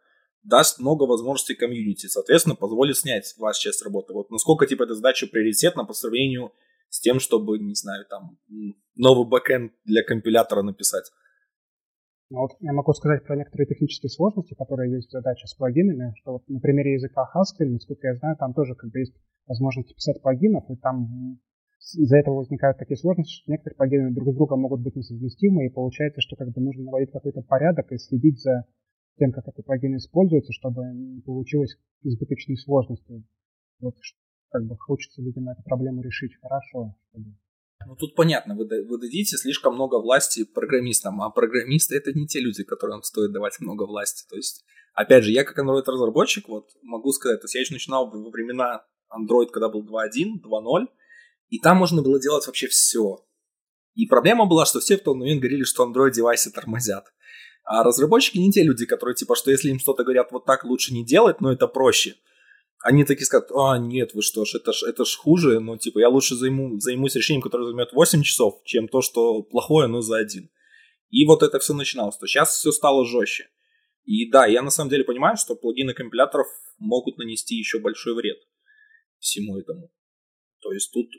даст много возможностей комьюнити, соответственно, позволит снять вашу часть работы. Вот насколько типа эта задача приоритетна по сравнению с тем, чтобы, не знаю, там, новый бэкэнд для компилятора написать. Но вот я могу сказать про некоторые технические сложности, которые есть в задаче с плагинами, что вот на примере языка Haskell, насколько я знаю, там тоже как бы есть возможность писать плагинов, и там из-за этого возникают такие сложности, что некоторые плагины друг с другом могут быть несовместимы, и получается, что как бы нужно наводить какой-то порядок и следить за тем, как эти плагины используются, чтобы не получилось избыточной сложности. Вот как бы хочется, видимо, эту проблему решить хорошо, чтобы ну тут понятно, вы, вы дадите слишком много власти программистам, а программисты это не те люди, которым стоит давать много власти. То есть, опять же, я как Android-разработчик, вот могу сказать, то есть я еще начинал во времена Android, когда был 2.1, 2.0, и там можно было делать вообще все. И проблема была, что все в тот момент говорили, что Android-девайсы тормозят. А разработчики не те люди, которые типа, что если им что-то говорят вот так лучше не делать, но это проще они такие скажут, а, нет, вы что ж, это ж, это ж хуже, ну, типа, я лучше займу, займусь решением, которое займет 8 часов, чем то, что плохое, но за один. И вот это все начиналось. То сейчас все стало жестче. И да, я на самом деле понимаю, что плагины компиляторов могут нанести еще большой вред всему этому. То есть тут,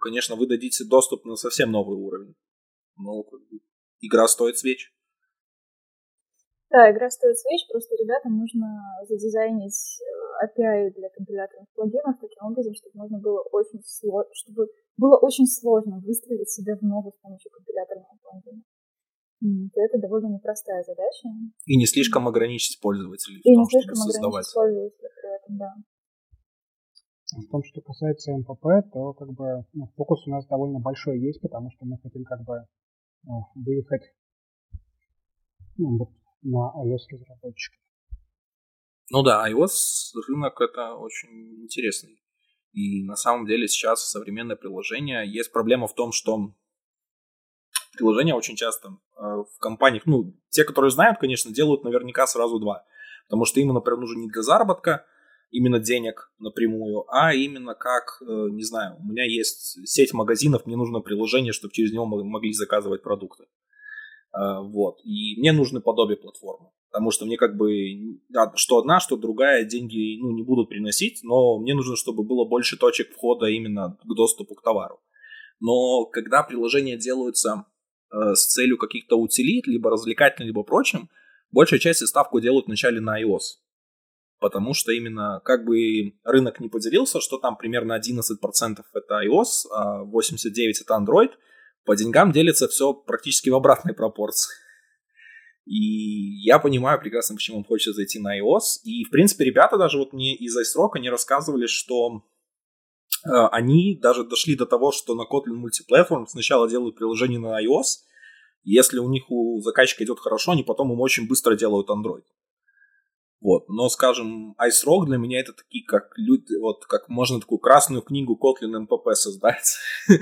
конечно, вы дадите доступ на совсем новый уровень. Но игра стоит свеч. Да, игра стоит свеч, просто ребятам нужно задизайнить э, API для компиляторных плагинов таким образом, чтобы можно было очень сложно, чтобы было очень сложно выстроить себя в ногу с помощью компиляторного плагина. То это довольно непростая задача. И не слишком ограничить пользователей И в том, не слишком чтобы создавать. пользователей при этом, да. В том, что касается МПП, то как бы ну, фокус у нас довольно большой есть, потому что мы хотим как бы ну, выехать ну, на iOS-разработчиков. Ну да, iOS рынок это очень интересный. И на самом деле сейчас современное приложение есть проблема в том, что приложения очень часто э, в компаниях, ну, те, которые знают, конечно, делают наверняка сразу два. Потому что им, например, нужен не для заработка, именно денег напрямую, а именно как, э, не знаю, у меня есть сеть магазинов, мне нужно приложение, чтобы через него могли заказывать продукты. Э, вот. И мне нужны подобие платформы. Потому что мне как бы что одна, что другая деньги ну, не будут приносить, но мне нужно, чтобы было больше точек входа именно к доступу к товару. Но когда приложения делаются э, с целью каких-то утилит, либо развлекательных, либо прочим, большая часть ставку делают вначале на iOS потому что именно как бы рынок не поделился, что там примерно 11% это iOS, а 89% это Android, по деньгам делится все практически в обратной пропорции. И я понимаю прекрасно, почему он хочет зайти на iOS. И, в принципе, ребята даже вот мне из iSrock, они рассказывали, что э, они даже дошли до того, что на Kotlin Multiplatform сначала делают приложение на iOS, если у них у заказчика идет хорошо, они потом им очень быстро делают Android. Вот. Но, скажем, Ice Rock для меня это такие, как люди, вот как можно такую красную книгу Kotlin MPP создать. <laughs>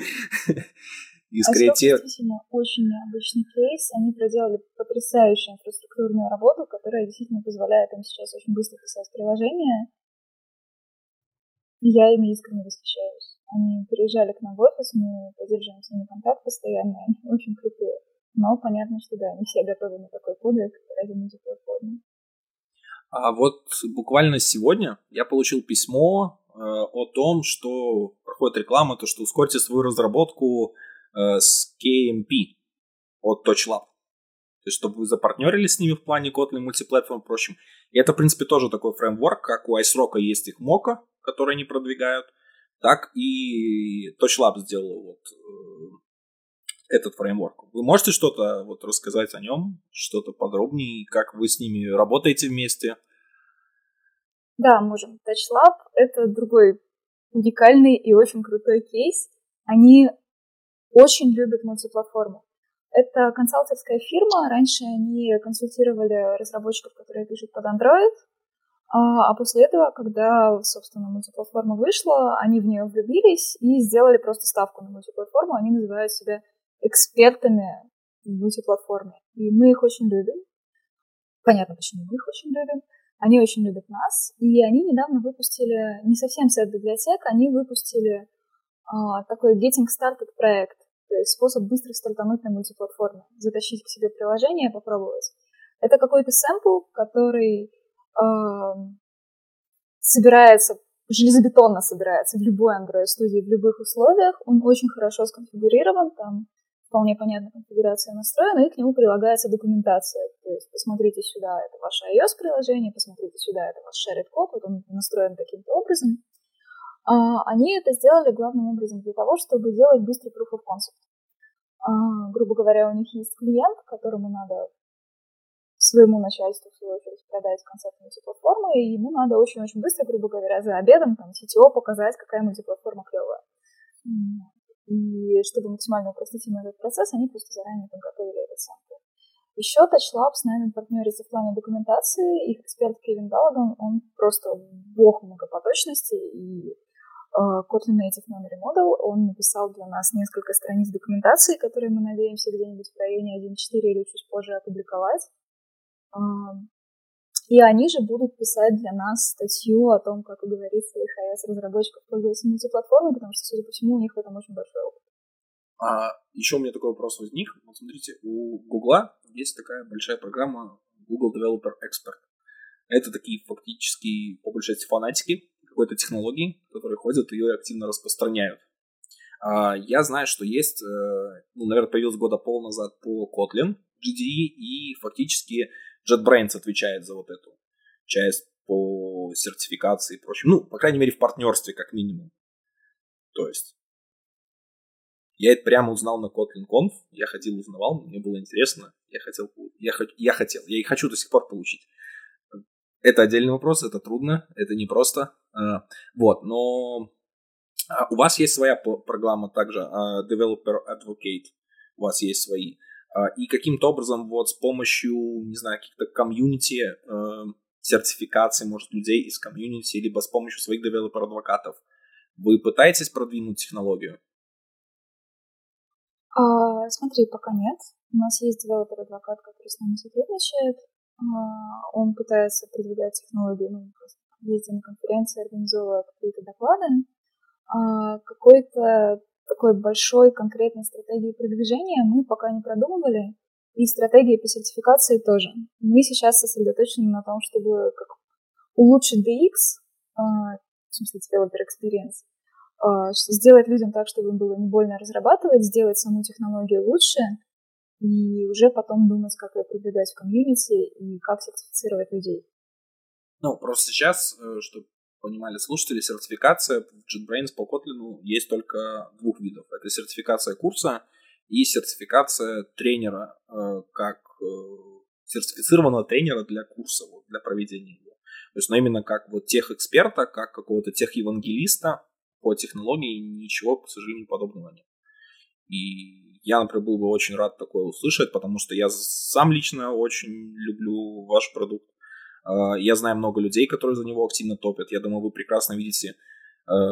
Из креатива. действительно очень необычный кейс. Они проделали потрясающую инфраструктурную работу, которая действительно позволяет им сейчас очень быстро писать приложения. И я ими искренне восхищаюсь. Они переезжали к нам в офис, мы поддерживаем с ними контакт постоянно, они очень крутые. Но понятно, что да, не все готовы на такой подвиг ради мультиплатформы. А вот буквально сегодня я получил письмо э, о том, что проходит реклама, то что ускорьте свою разработку э, с KMP от TouchLab. То есть, чтобы вы запартнерились с ними в плане Kotlin, мультиплатформ и прочим. И это, в принципе, тоже такой фреймворк, как у iSrock есть их Mocha, который они продвигают, так и TouchLab сделал вот э, этот фреймворк. Вы можете что-то вот рассказать о нем, что-то подробнее, как вы с ними работаете вместе? Да, можем. TouchLab — это другой уникальный и очень крутой кейс. Они очень любят мультиплатформы. Это консалтинговая фирма. Раньше они консультировали разработчиков, которые пишут под Android. А, а после этого, когда, собственно, мультиплатформа вышла, они в нее влюбились и сделали просто ставку на мультиплатформу. Они называют себя экспертами в мультиплатформе. И мы их очень любим. Понятно, почему мы их очень любим. Они очень любят нас. И они недавно выпустили не совсем сет библиотек, они выпустили а, такой Getting Started проект. Есть способ быстро стартануть на мультиплатформе. Затащить к себе приложение, попробовать. Это какой-то сэмпл, который э, собирается, железобетонно собирается в любой Android-студии, в любых условиях. Он очень хорошо сконфигурирован, там вполне понятная конфигурация настроена, и к нему прилагается документация. То есть посмотрите сюда, это ваше iOS-приложение, посмотрите сюда, это ваш shared код, вот он настроен таким-то образом. А, они это сделали главным образом для того, чтобы делать быстрый proof of concept. А, грубо говоря, у них есть клиент, которому надо своему начальству, в свою очередь, продать концепт мультиплатформы, и ему надо очень-очень быстро, грубо говоря, за обедом там CTO показать, какая мультиплатформа клевая. И чтобы максимально упростить им этот процесс, они просто заранее подготовили этот сампл. Еще TouchLab с нами партнерится в плане документации. Их эксперт Кевин Далаган, он просто бог многопоточности и Kotlin Native Memory Model. Он написал для нас несколько страниц документации, которые мы надеемся где-нибудь в районе 1.4 или чуть позже опубликовать. Uh, и они же будут писать для нас статью о том, как уговорить своих iOS-разработчиков пользоваться мультиплатформой, потому что, судя по всему, у них в этом очень большой опыт. А еще у меня такой вопрос возник. Вот смотрите, у Гугла есть такая большая программа Google Developer Expert. Это такие фактически, по большей части, фанатики, какой-то технологии, которые ходят и ее активно распространяют. А, я знаю, что есть, э, ну, наверное, появился года пол назад по Kotlin GDE, и фактически JetBrains отвечает за вот эту часть по сертификации и прочему. Ну, по крайней мере, в партнерстве, как минимум. То есть, я это прямо узнал на Kotlin Conf, я ходил, узнавал, мне было интересно, я хотел, я, я хотел, я и хочу до сих пор получить. Это отдельный вопрос, это трудно, это непросто. А, вот, но а, у вас есть своя программа также, а, Developer Advocate, у вас есть свои. И каким-то образом вот с помощью, не знаю, каких-то комьюнити, сертификации, может, людей из комьюнити, либо с помощью своих девелопер-адвокатов, вы пытаетесь продвинуть технологию? А, смотри, пока нет. У нас есть developer advocate, который с нами сотрудничает. А, он пытается продвигать технологии, ну, просто ездит на конференции, организовывает какие-то доклады. А, какой-то такой большой конкретной стратегии продвижения мы пока не продумывали. И стратегии по сертификации тоже. Мы сейчас сосредоточены на том, чтобы как улучшить DX, а, в смысле developer experience, а, сделать людям так, чтобы им было не больно разрабатывать, сделать саму технологию лучше, и уже потом думать, как ее продвигать в комьюнити и как сертифицировать людей. Ну, просто сейчас, э, чтобы понимали слушатели, сертификация в JetBrains по Kotlin есть только двух видов. Это сертификация курса и сертификация тренера, э, как э, сертифицированного тренера для курса, для проведения его. То есть, ну, именно как вот тех эксперта, как какого-то тех евангелиста по технологии, ничего, к сожалению, подобного нет. И я, например, был бы очень рад такое услышать, потому что я сам лично очень люблю ваш продукт. Э, я знаю много людей, которые за него активно топят. Я думаю, вы прекрасно видите,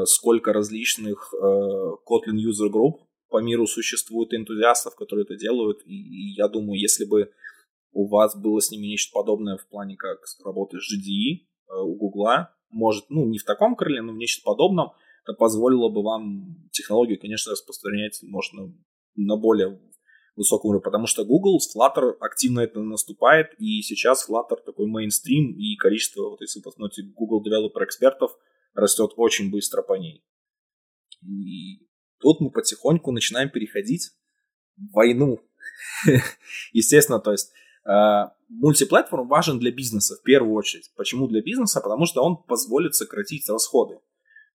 сколько различных Kotlin User Group по миру существует энтузиастов, которые это делают, и, и я думаю, если бы у вас было с ними нечто подобное в плане как работы с GDE э, у Гугла, может, ну, не в таком крыле, но в нечто подобном, это позволило бы вам технологию, конечно, распространять, можно на более высоком уровне, потому что Google Flutter активно это наступает, и сейчас Flutter такой мейнстрим, и количество, вот если посмотрите, Google Developer экспертов растет очень быстро по ней. И Тут мы потихоньку начинаем переходить в войну. <laughs> Естественно, то есть э, мультиплатформ важен для бизнеса в первую очередь. Почему для бизнеса? Потому что он позволит сократить расходы.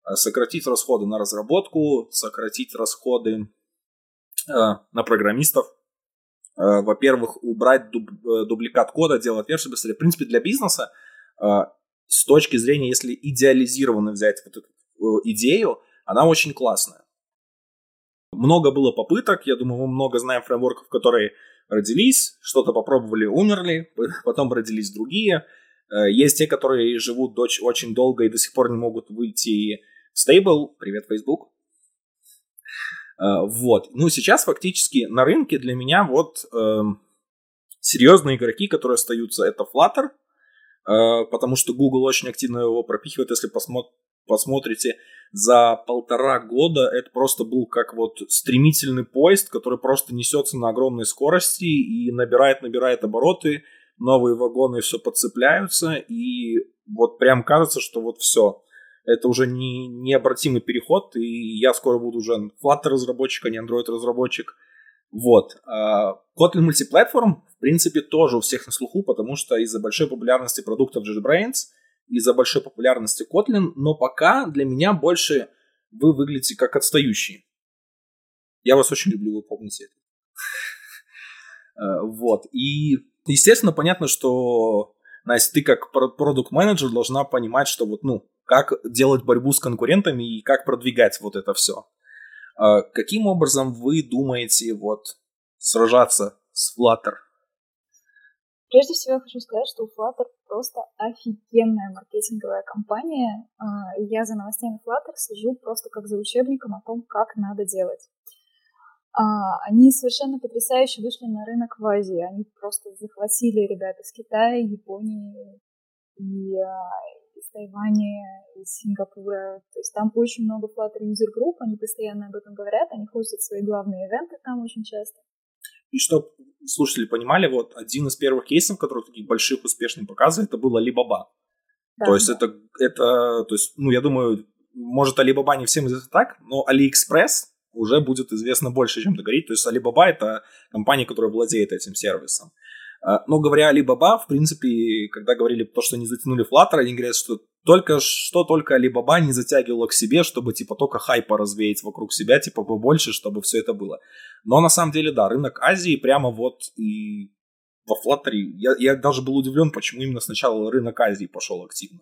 Э, сократить расходы на разработку, сократить расходы на программистов. Во-первых, убрать дуб, дубликат кода, делать версию быстрее. В принципе, для бизнеса с точки зрения, если идеализированно взять вот эту идею, она очень классная. Много было попыток, я думаю, мы много знаем фреймворков, которые родились, что-то попробовали, умерли, потом родились другие. Э, есть те, которые живут очень долго и до сих пор не могут выйти стейбл. Привет, Facebook. Э, вот. Ну, сейчас фактически на рынке для меня вот э, серьезные игроки, которые остаются, это Flutter, э, потому что Google очень активно его пропихивает, если посмотреть посмотрите, за полтора года это просто был как вот стремительный поезд, который просто несется на огромной скорости и набирает, набирает обороты, новые вагоны все подцепляются, и вот прям кажется, что вот все, это уже не, необратимый переход, и я скоро буду уже Flutter разработчик, а не Android разработчик. Вот. А Kotlin Multiplatform, в принципе, тоже у всех на слуху, потому что из-за большой популярности продуктов JetBrains – из-за большой популярности Kotlin, но пока для меня больше вы выглядите как отстающие. Я вас очень люблю, вы помните это. Э, <laughs> вот. И, естественно, понятно, что, Настя, ты как продукт-менеджер должна понимать, что вот, ну, как делать борьбу с конкурентами и как продвигать вот это все. Э, каким образом вы думаете вот сражаться с Flutter? Прежде всего я хочу сказать, что у Flutter просто офигенная маркетинговая компания. А, я за новостями Flutter слежу просто как за учебником о том, как надо делать. А, они совершенно потрясающе вышли на рынок в Азии. Они просто захватили ребят из Китая, Японии и а, из Тайваня, из Сингапура. То есть там очень много Flutter User Group, они постоянно об этом говорят, они хостят свои главные ивенты там очень часто. И чтобы слушатели понимали, вот один из первых кейсов, который таких больших успешных показывает, это был Alibaba. Да, То есть да. это это, то есть, ну, я думаю, может, Alibaba не всем известно так, но AliExpress уже будет известно больше, чем говорить. То есть Alibaba это компания, которая владеет этим сервисом. А, но говоря Alibaba, в принципе, когда говорили то, что не затянули Flutter, они говорят, что только что только Alibaba не затягивала к себе, чтобы типа только хайпа развеять вокруг себя, типа побольше, чтобы все это было. Но на самом деле, да, рынок Азии прямо вот и во Flutter. Я, я даже был удивлен, почему именно сначала рынок Азии пошел активно.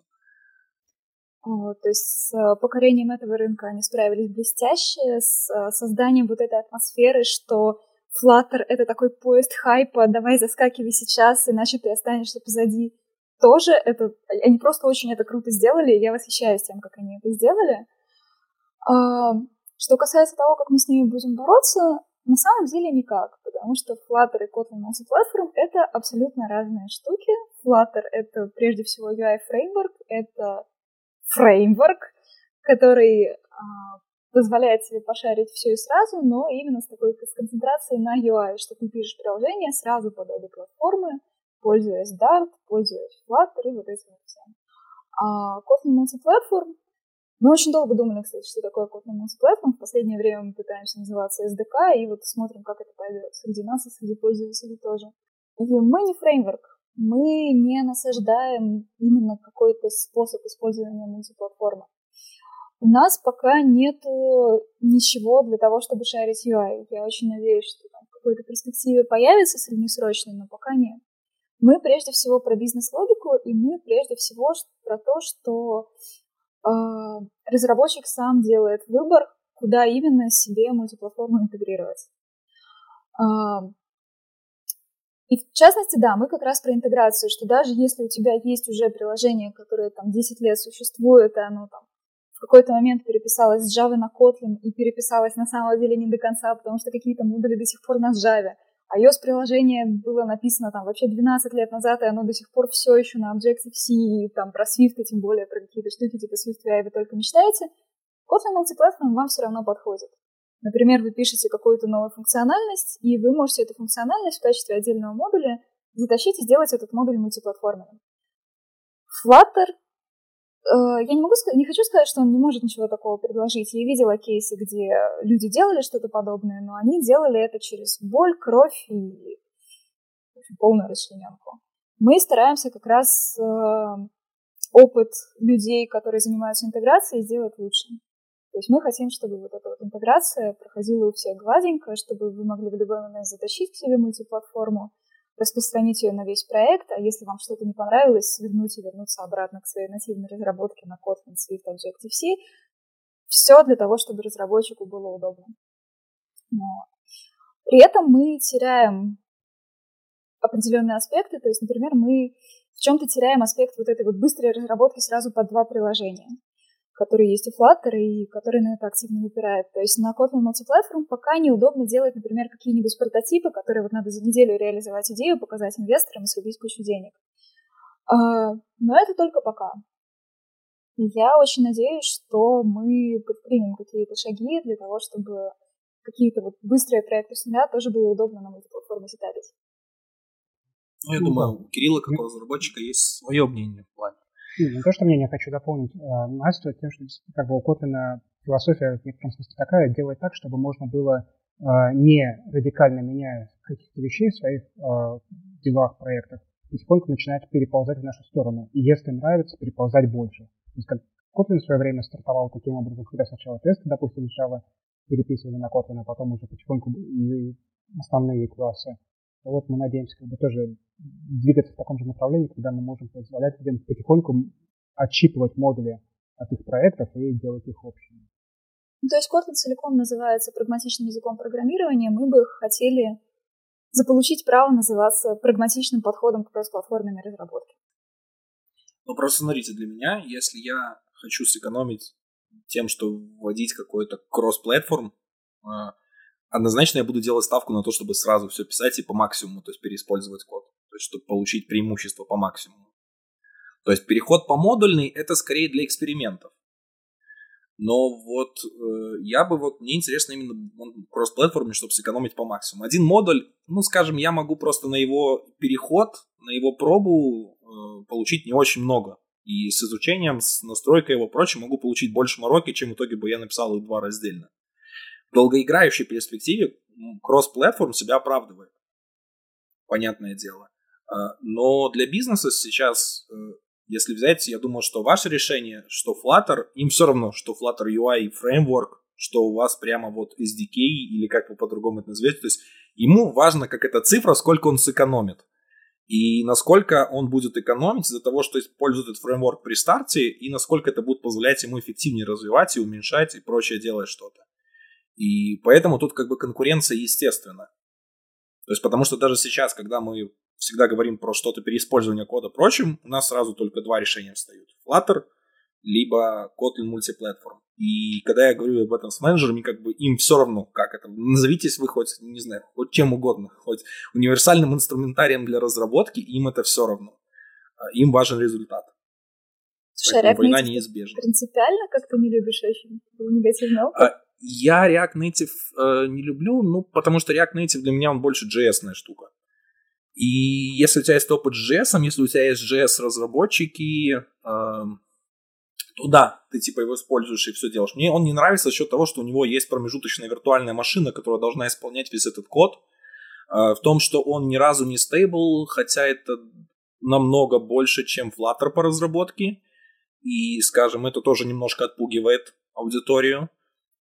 То есть с э, покорением этого рынка они справились блестяще, с э, созданием вот этой атмосферы, что Flutter — это такой поезд хайпа, давай заскакивай сейчас, иначе ты останешься позади. Тоже это... Они просто очень это круто сделали, и я восхищаюсь тем, как они это сделали. А, что касается того, как мы с ними будем бороться, на самом деле никак, потому что Flutter и Kotlin Multiplatform — это абсолютно разные штуки. Flutter — это прежде всего UI-фреймворк, это фреймворк, который а, позволяет себе пошарить все и сразу, но именно с такой концентрацией на UI, что ты пишешь приложение сразу под обе платформы, пользуясь Dart, пользуясь Flutter и вот этим всем. А Kotlin Multiplatform мы очень долго думали, кстати, что такое Kotlin Multiplatform. В последнее время мы пытаемся называться SDK, и вот смотрим, как это пойдет среди нас и среди пользователей тоже. И мы не фреймворк, мы не насаждаем именно какой-то способ использования мультиплатформы. У нас пока нет ничего для того, чтобы шарить UI. Я очень надеюсь, что там в какой-то перспективе появится среднесрочно, но пока нет. Мы прежде всего про бизнес-логику, и мы прежде всего про то, что э, разработчик сам делает выбор, куда именно себе мультиплатформу интегрировать. Э, и в частности, да, мы как раз про интеграцию, что даже если у тебя есть уже приложение, которое там 10 лет существует, и оно там в какой-то момент переписалось с Java на Kotlin и переписалось на самом деле не до конца, потому что какие-то модули до сих пор на Java. А iOS-приложение было написано там вообще 12 лет назад, и оно до сих пор все еще на Objective-C, и там про Swift, и тем более про какие-то штуки типа Swift UI вы только мечтаете. Kotlin Multiplatform вам все равно подходит. Например, вы пишете какую-то новую функциональность, и вы можете эту функциональность в качестве отдельного модуля затащить и сделать этот модуль мультиплатформенным. Flutter я не могу сказать, не хочу сказать, что он не может ничего такого предложить. Я видела кейсы, где люди делали что-то подобное, но они делали это через боль, кровь и полную расчлененку. Мы стараемся как раз э, опыт людей, которые занимаются интеграцией, сделать лучше. То есть мы хотим, чтобы вот эта вот интеграция проходила у всех гладенько, чтобы вы могли в любой момент затащить к себе мультиплатформу, распространить ее на весь проект, а если вам что-то не понравилось, свернуть и вернуться обратно к своей нативной разработке на Kotlin, Swift, Objective-C. Все для того, чтобы разработчику было удобно. Но при этом мы теряем определенные аспекты, то есть, например, мы в чем-то теряем аспект вот этой вот быстрой разработки сразу под два приложения которые есть у Flutter и которые на это активно выпирают. То есть на Kotlin Multiplatform пока неудобно делать, например, какие-нибудь прототипы, которые вот надо за неделю реализовать идею, показать инвесторам и срубить кучу денег. А, но это только пока. Я очень надеюсь, что мы предпримем какие-то шаги для того, чтобы какие-то вот быстрые проекты с нуля тоже было удобно на мультиплатформе сетапить. Ну, я думаю, у Кирилла, как у разработчика, есть свое мнение в плане не то, что мнение хочу дополнить э, Настю, тем, что как бы у Котлина философия в некотором смысле такая, делать так, чтобы можно было э, не радикально меняя каких-то вещей в своих э, делах, проектах, потихоньку начинать переползать в нашу сторону. И если нравится, переползать больше. То есть как Kotlin в свое время стартовал таким образом, когда сначала тесты, допустим, сначала переписывали на Kotlin, а потом уже потихоньку и основные классы. Вот мы надеемся как бы тоже двигаться в таком же направлении, когда мы можем позволять людям потихоньку отщипывать модули от их проектов и делать их общими. Ну, то есть Kotlin целиком называется прагматичным языком программирования. Мы бы хотели заполучить право называться прагматичным подходом к кроссплатформенной разработке. Ну, просто смотрите, для меня, если я хочу сэкономить тем, что вводить какой-то кросс-платформ, а, однозначно я буду делать ставку на то, чтобы сразу все писать и по максимуму, то есть переиспользовать код, то есть чтобы получить преимущество по максимуму. То есть переход по модульный это скорее для экспериментов. Но вот э, я бы вот, мне интересно именно кросс-платформе, чтобы сэкономить по максимуму. Один модуль, ну скажем, я могу просто на его переход, на его пробу э, получить не очень много. И с изучением, с настройкой его прочим могу получить больше мороки, чем в итоге бы я написал их два раздельно. Долгоиграющей перспективе кросс-платформ себя оправдывает. Понятное дело. А, но для бизнеса сейчас, э, если взять, я думаю, что ваше решение, что Flutter, им все равно, что Flutter UI фреймворк, что у вас прямо вот SDK или как вы по-другому это назовете. То есть ему важно, как эта цифра, сколько он сэкономит. И насколько он будет экономить из-за того, что использует этот фреймворк при старте, и насколько это будет позволять ему эффективнее развивать и уменьшать и прочее делать что-то. И поэтому тут как бы конкуренция естественна. То есть потому что даже сейчас, когда мы всегда говорим про что-то переиспользование кода прочим, у нас сразу только два решения встают. Flutter, либо Kotlin Multiplatform. И когда я говорю об этом с менеджерами, как бы им все равно, как это. Назовитесь вы хоть, не знаю, хоть чем угодно, хоть универсальным инструментарием для разработки, им это все равно. А, им важен результат. Слушай, Поэтому война неизбежна. Принципиально как ты не любишь очень негативный опыт? А, я React Native э, не люблю, ну, потому что React Native для меня он больше JS-ная штука. И если у тебя есть опыт с JS, если у тебя есть JS-разработчики, э, то да, ты типа его используешь и все делаешь. Мне он не нравится за счет того, что у него есть промежуточная виртуальная машина, которая должна исполнять весь этот код. Э, в том, что он ни разу не стейбл, хотя это намного больше, чем Flutter по разработке. И, скажем, это тоже немножко отпугивает аудиторию.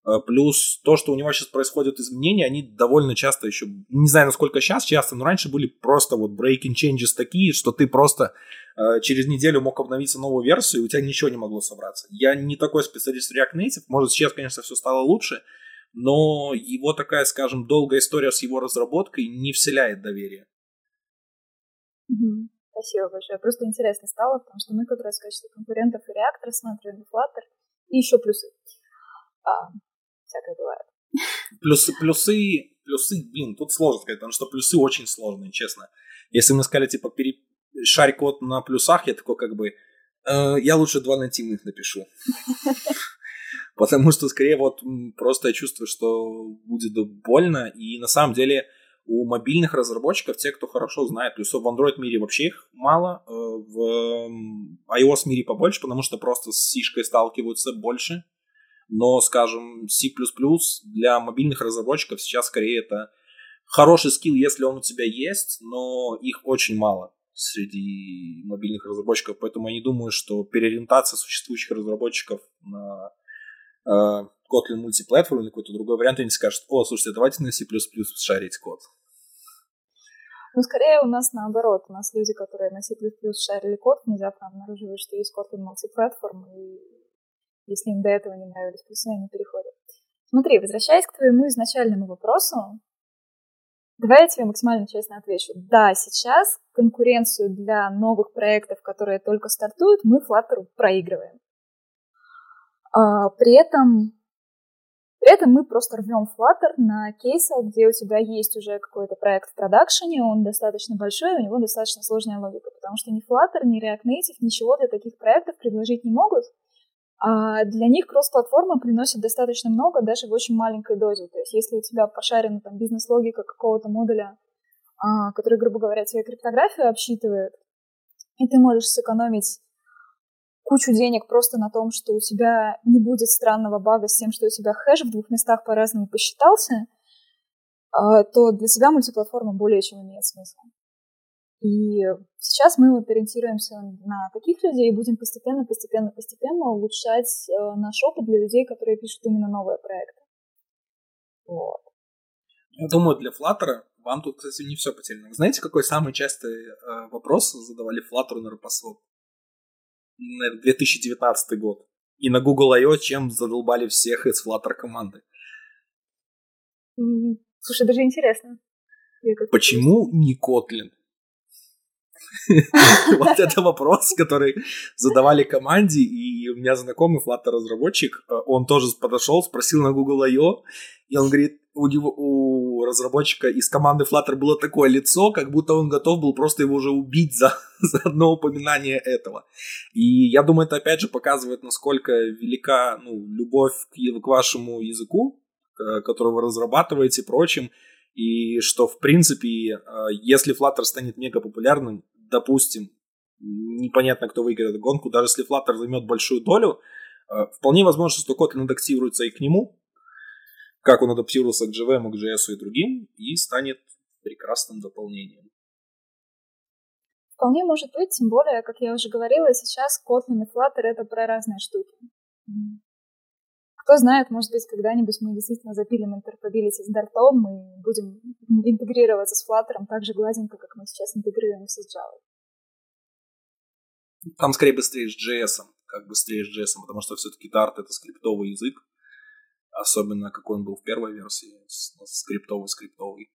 Э, плюс то, что у него сейчас происходят изменения, они довольно часто еще, не знаю, насколько сейчас часто, но раньше были просто вот breaking changes такие, что ты просто э, через неделю мог обновиться новую версию, и у тебя ничего не могло собраться. Я не такой специалист в React Native, может сейчас, конечно, все стало лучше, но его такая, скажем, долгая история с его разработкой не вселяет доверия. Спасибо большое. Просто интересно стало, потому что мы как раз в качестве конкурентов и React рассматриваем Flutter и еще плюсы. А, всякое бывает. Плюсы, плюсы, плюсы, блин, тут сложно сказать, потому что плюсы очень сложные, честно. Если мне сказали, типа, пере... шарь код на плюсах, я такой, как бы, э, я лучше два нативных напишу. <laughs> Потому что, скорее, вот просто я чувствую, что будет больно, и на самом деле у мобильных разработчиков, те, кто хорошо знает, плюсов в Android мире вообще их мало, э, в iOS мире побольше, потому что просто с сишкой сталкиваются больше, но, скажем, C++ для мобильных разработчиков сейчас скорее это хороший скилл, если он у тебя есть, но их очень мало среди мобильных разработчиков, поэтому я не думаю, что переориентация существующих разработчиков на э, Kotlin мультиплатформ или какой-то другой вариант, они скажут, о, слушайте, давайте на C++ шарить код. Ну, скорее у нас наоборот. У нас люди, которые на C++ шарили код, внезапно обнаруживают, что есть Kotlin мультиплатформ, и если им до этого не нравились плюсы, они переходят. Смотри, возвращаясь к твоему изначальному вопросу, давай я тебе максимально честно отвечу. Да, сейчас конкуренцию для новых проектов, которые только стартуют, мы Flutter проигрываем. А, при этом при этом мы просто рвем Flutter на кейсах, где у тебя есть уже какой-то проект в продакшене, он достаточно большой, у него достаточно сложная логика, потому что ни Flutter, ни React Native ничего для таких проектов предложить не могут, а для них кросс-платформа приносит достаточно много, даже в очень маленькой дозе. То есть если у тебя пошарена там бизнес-логика какого-то модуля, а, который, грубо говоря, тебе криптографию обсчитывает, и ты можешь сэкономить кучу денег просто на том, что у тебя не будет странного бага с тем, что у тебя хэш в двух местах по-разному посчитался, а, то для себя мультиплатформа более чем имеет смысл. И сейчас мы вот ориентируемся на таких людей и будем постепенно, постепенно, постепенно улучшать э, наш опыт для людей, которые пишут именно новые проекты. Вот. Я думаю, для Flutter вам тут, кстати, не все потеряно. Вы знаете, какой самый частый э, вопрос задавали Flutter на Rapaswap? Наверное, 2019 год. И на Google I.O. чем задолбали всех из Flutter команды? Слушай, даже интересно. Почему не Kotlin? <laughs> Вот это вопрос, который задавали команде, и у меня знакомый Flutter-разработчик, э, он тоже подошел, спросил на Google I.O., и он говорит, у, него, у разработчика из команды Flutter было такое лицо, как будто он готов был просто его уже убить за, <laughs> за одно упоминание этого. И я думаю, это опять же показывает, насколько велика ну, любовь к, к вашему языку, э, который вы разрабатываете и прочим, и что, в принципе, э, если Flutter станет мега популярным, допустим, непонятно, кто выиграет эту гонку. Даже если Flutter займет большую долю, э, вполне возможно, что Kotlin адаптируется и к нему, как он адаптировался к JVM, к JS и другим, и станет прекрасным дополнением. Вполне может быть, тем более, как я уже говорила, сейчас Kotlin и Flutter — это про разные штуки. Кто знает, может быть, когда-нибудь мы действительно запилим интерпабилити с Дартом и будем интегрироваться с Flutter так же гладенько, как мы сейчас интегрируемся с Java. Там скорее быстрее с JS, как быстрее с JS, потому что все-таки Dart это скриптовый язык, особенно какой он был в первой версии, скриптовый-скриптовый.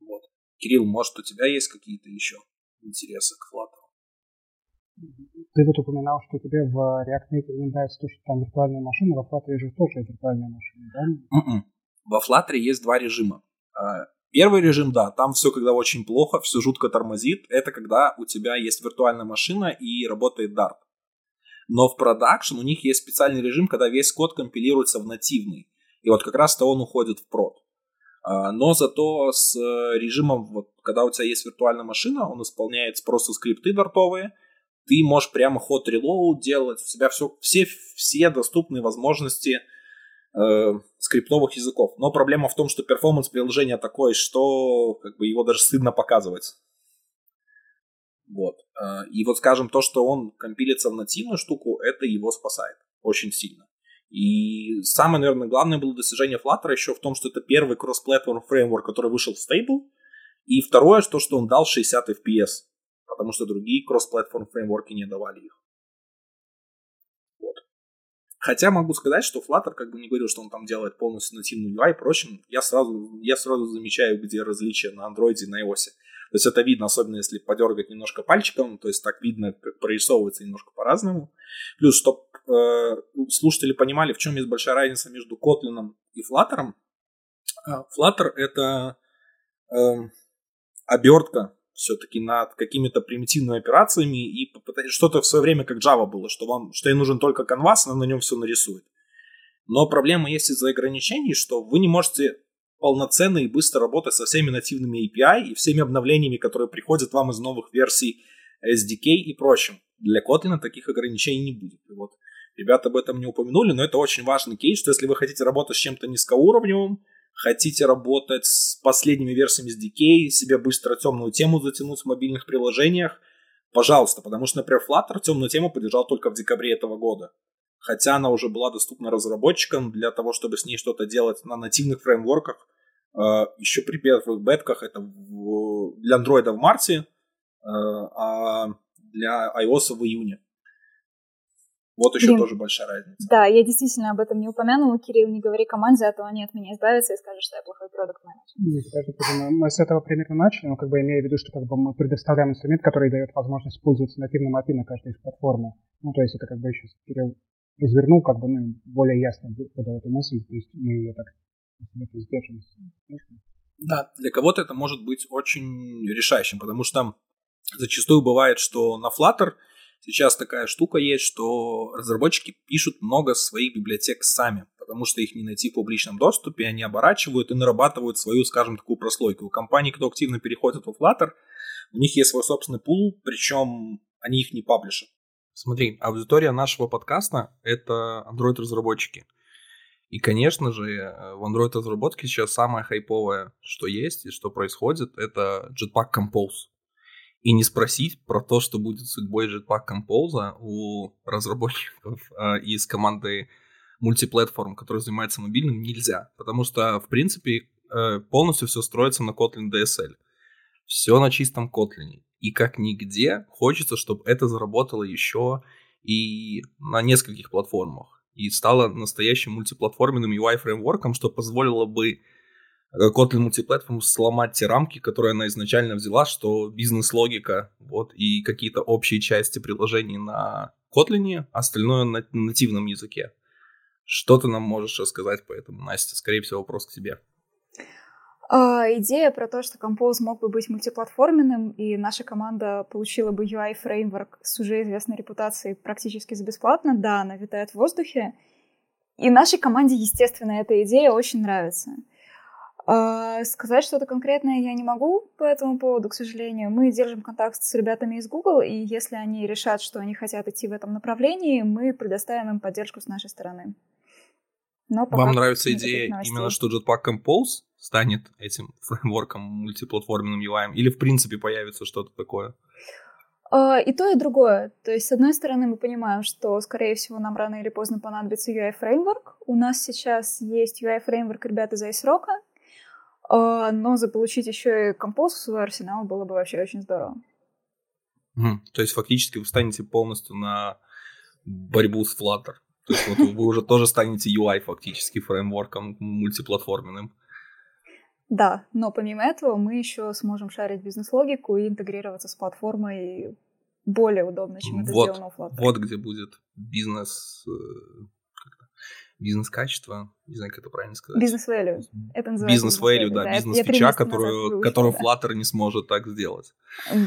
Вот. Кирилл, может, у тебя есть какие-то еще интересы к Flutter? Ты вот упоминал, что тебе в React Native не нравится то, что там виртуальная машина, во Flutter же тоже виртуальная машина, да? Mm-mm. М-м. Во Flutter есть два режима. А, первый режим, да, там все когда очень плохо, все жутко тормозит. Это когда у тебя есть виртуальная машина и работает Dart. Но в продакшн у них есть специальный режим, когда весь код компилируется в нативный. И вот как раз-то он уходит в прод. А, но зато с э, режимом, вот, когда у тебя есть виртуальная машина, он исполняет просто скрипты дартовые, ты можешь прямо ход reload делать, у тебя все, все, все доступные возможности э, скриптовых языков. Но проблема в том, что перформанс приложения такой, что как бы его даже стыдно показывать. Вот. Э, и вот, скажем, то, что он компилится в нативную штуку, это его спасает очень сильно. И самое, наверное, главное было достижение Flutter еще в том, что это первый кросс-платформ фреймворк, который вышел в стейбл. И второе, то, что он дал 60 FPS потому что другие кросс-платформ фреймворки не давали их. Вот. Хотя могу сказать, что Flutter как бы не говорил, что он там делает полностью нативный UI, впрочем, я сразу, я сразу замечаю, где различия на Android и на iOS. То есть это видно, особенно если подергать немножко пальчиком, то есть так видно, как прорисовывается немножко по-разному. Плюс, чтобы э, слушатели понимали, в чем есть большая разница между Kotlin и Flutter. Э, Flutter это э, обертка все-таки над какими-то примитивными операциями и попытать что-то в свое время как Java было, что вам, что ей нужен только канвас, она на нем все нарисует. Но проблема есть из-за ограничений, что вы не можете полноценно и быстро работать со всеми нативными API и всеми обновлениями, которые приходят вам из новых версий SDK и прочим. Для Kotlin таких ограничений не будет. И вот ребята об этом не упомянули, но это очень важный кейс, что если вы хотите работать с чем-то низкоуровневым, хотите работать с последними версиями SDK, себе быстро темную тему затянуть в мобильных приложениях, пожалуйста, потому что, например, Flutter темную тему поддержал только в декабре этого года. Хотя она уже была доступна разработчикам для того, чтобы с ней что-то делать на нативных фреймворках. Э, еще при первых бетках это для Android в марте, э, а для iOS в июне. Вот еще Блин. тоже большая разница. Да, я действительно об этом не упомянула. Кирилл, не говори команде, а то они от меня избавятся и скажут, что я плохой продукт менеджер даже мы с этого примерно начали, но как бы имея в виду, что как бы мы предоставляем инструмент, который дает возможность пользоваться нативным API на каждой из платформы. Ну, то есть это как бы еще Кирилл развернул, как бы, ну, более ясно подал эту мысль, то есть мы ее так сдержим. Да, для кого-то это может быть очень решающим, потому что зачастую бывает, что на Flutter – Сейчас такая штука есть, что разработчики пишут много своих библиотек сами, потому что их не найти в публичном доступе, они оборачивают и нарабатывают свою, скажем, такую прослойку. У компаний, кто активно переходит в Flutter, у них есть свой собственный пул, причем они их не паблишат. Смотри, аудитория нашего подкаста — это Android-разработчики. И, конечно же, в Android-разработке сейчас самое хайповое, что есть и что происходит, это Jetpack Compose и не спросить про то, что будет судьбой Jetpack Compose у разработчиков э, <laughs> из команды мультиплатформ, которые занимаются мобильным, нельзя. Потому что, в принципе, э, полностью все строится на Kotlin DSL. Все на чистом Kotlin. И как нигде хочется, чтобы это заработало еще и на нескольких платформах. И стало настоящим мультиплатформенным UI-фреймворком, что позволило бы Kotlin Multiplatform сломать те рамки, которые она изначально взяла, что бизнес-логика, вот, и какие-то общие части приложений на Kotlin, остальное на нативном языке. Что ты нам можешь рассказать по этому, Настя? Скорее всего, вопрос к тебе. А, идея про то, что Compose мог бы быть мультиплатформенным, и наша команда получила бы UI-фреймворк с уже известной репутацией практически за бесплатно, да, она витает в воздухе. И нашей команде, естественно, эта идея очень нравится. А, сказать что-то конкретное я не могу по этому поводу, к сожалению. Мы держим контакт с ребятами из Google, и если они решат, что они хотят идти в этом направлении, мы предоставим им поддержку с нашей стороны. Но Вам нравится идея именно, что Jetpack Compose станет этим <laughs> фреймворком мультиплатформенным UI, или в принципе появится что-то такое? А, и то, и другое. То есть, с одной стороны, мы понимаем, что, скорее всего, нам рано или поздно понадобится UI-фреймворк. У нас сейчас есть UI-фреймворк ребят из iSrock, а, но заполучить еще и композ в свой арсенал было бы вообще очень здорово. Mm, то есть фактически вы станете полностью на борьбу с Flutter. То есть вот вы уже тоже станете UI фактически фреймворком мультиплатформенным. Да, но помимо этого мы еще сможем шарить бизнес-логику и интегрироваться с платформой более удобно, чем это вот, сделано у Flutter. Вот где будет бизнес э, бизнес-качество, не знаю, как это правильно сказать. Бизнес-value. Это называется бизнес-value, да, да бизнес-фича, которую, которую Flutter не сможет так сделать.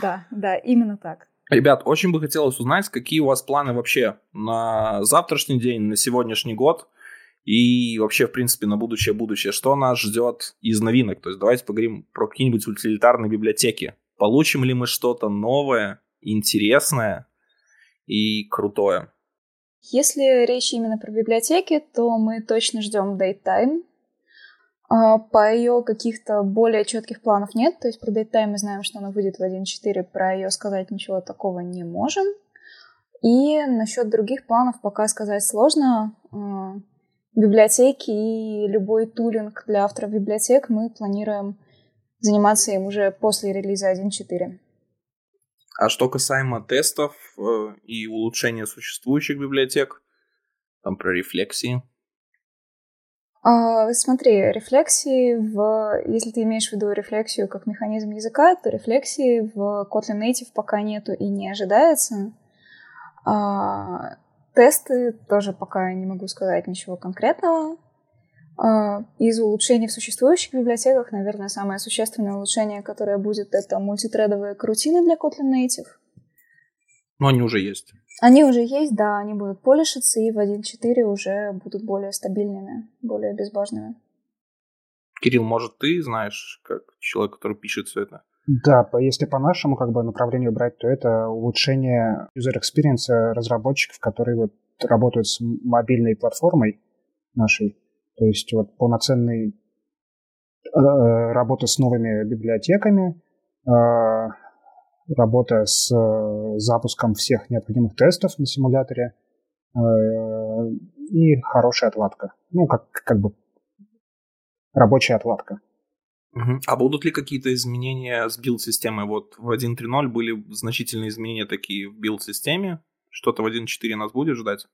Да, да, именно так. Ребят, очень бы хотелось узнать, какие у вас планы вообще на завтрашний день, на сегодняшний год и вообще, в принципе, на будущее будущее. Что нас ждет из новинок? То есть давайте поговорим про какие-нибудь утилитарные библиотеки. Получим ли мы что-то новое, интересное и крутое? Если речь именно про библиотеки, то мы точно ждем DateTime. А, по ее каких-то более четких планов нет. То есть про DateTime мы знаем, что она выйдет в 1.4, про ее сказать ничего такого не можем. И насчет других планов пока сказать сложно. А, библиотеки и любой тулинг для авторов библиотек мы планируем заниматься им уже после релиза 1.4. А что касаемо тестов э, и улучшения существующих библиотек, там про рефлексии. А, смотри, рефлексии в... Если ты имеешь в виду рефлексию как механизм языка, то рефлексии в Kotlin Native пока нету и не ожидается. А, тесты тоже пока не могу сказать ничего конкретного. А, из улучшений в существующих библиотеках, наверное, самое существенное улучшение, которое будет, это мультитредовые крутины для Kotlin Native. Но они уже есть. Они уже есть, да, они будут полишиться и в 1.4 уже будут более стабильными, более безбажными. Кирилл, может, ты знаешь, как человек, который пишет все это? Да, если по нашему как бы направлению брать, то это улучшение user experience разработчиков, которые вот работают с мобильной платформой нашей, то есть вот полноценный э, работа с новыми библиотеками, э, работа с э, запуском всех необходимых тестов на симуляторе и хорошая отладка. Ну, как, как бы рабочая отладка. А будут ли какие-то изменения с билд-системой? Вот в 1.3.0 были значительные изменения такие в билд-системе. Что-то в 1.4 нас будет ждать?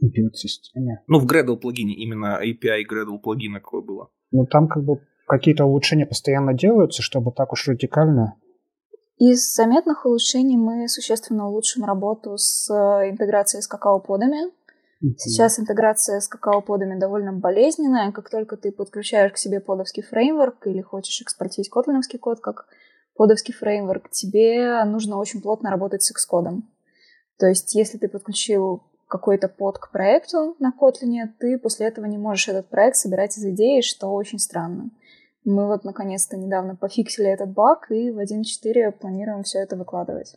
Билд-системе. Ну, в Gradle плагине, именно API Gradle плагина какое было. Ну, там как бы какие-то улучшения постоянно делаются, чтобы так уж радикально. Из заметных улучшений мы существенно улучшим работу с э, интеграцией с какао-подами. Сейчас интеграция с какао-подами довольно болезненная. Как только ты подключаешь к себе подовский фреймворк или хочешь экспортить котлиновский код как подовский фреймворк, тебе нужно очень плотно работать с Xcode. То есть, если ты подключил какой-то под к проекту на Kotlin, ты после этого не можешь этот проект собирать из идеи, что очень странно. Мы вот наконец-то недавно пофиксили этот баг и в 1.4 планируем все это выкладывать.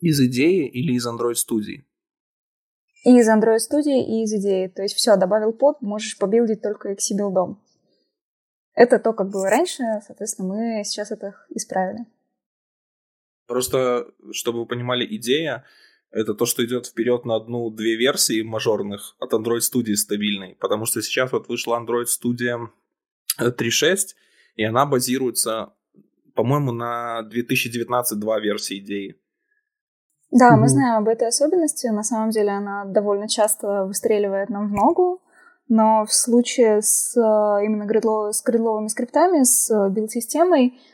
Из идеи или из Android Studio? И из Android Studio, и из идеи. То есть все, добавил под, можешь побилдить только XC билдом. Это то, как было раньше, соответственно, мы сейчас это исправили. Просто, чтобы вы понимали, идея это то, что идет вперед на одну-две версии мажорных от Android Studio стабильной, потому что сейчас вот вышла Android Studio 3.6, и она базируется, по-моему, на 2019-2 версии идеи. Да, угу. мы знаем об этой особенности. На самом деле она довольно часто выстреливает нам в ногу, но в случае с э, именно гридло, с гридловыми скриптами, с билд-системой, а,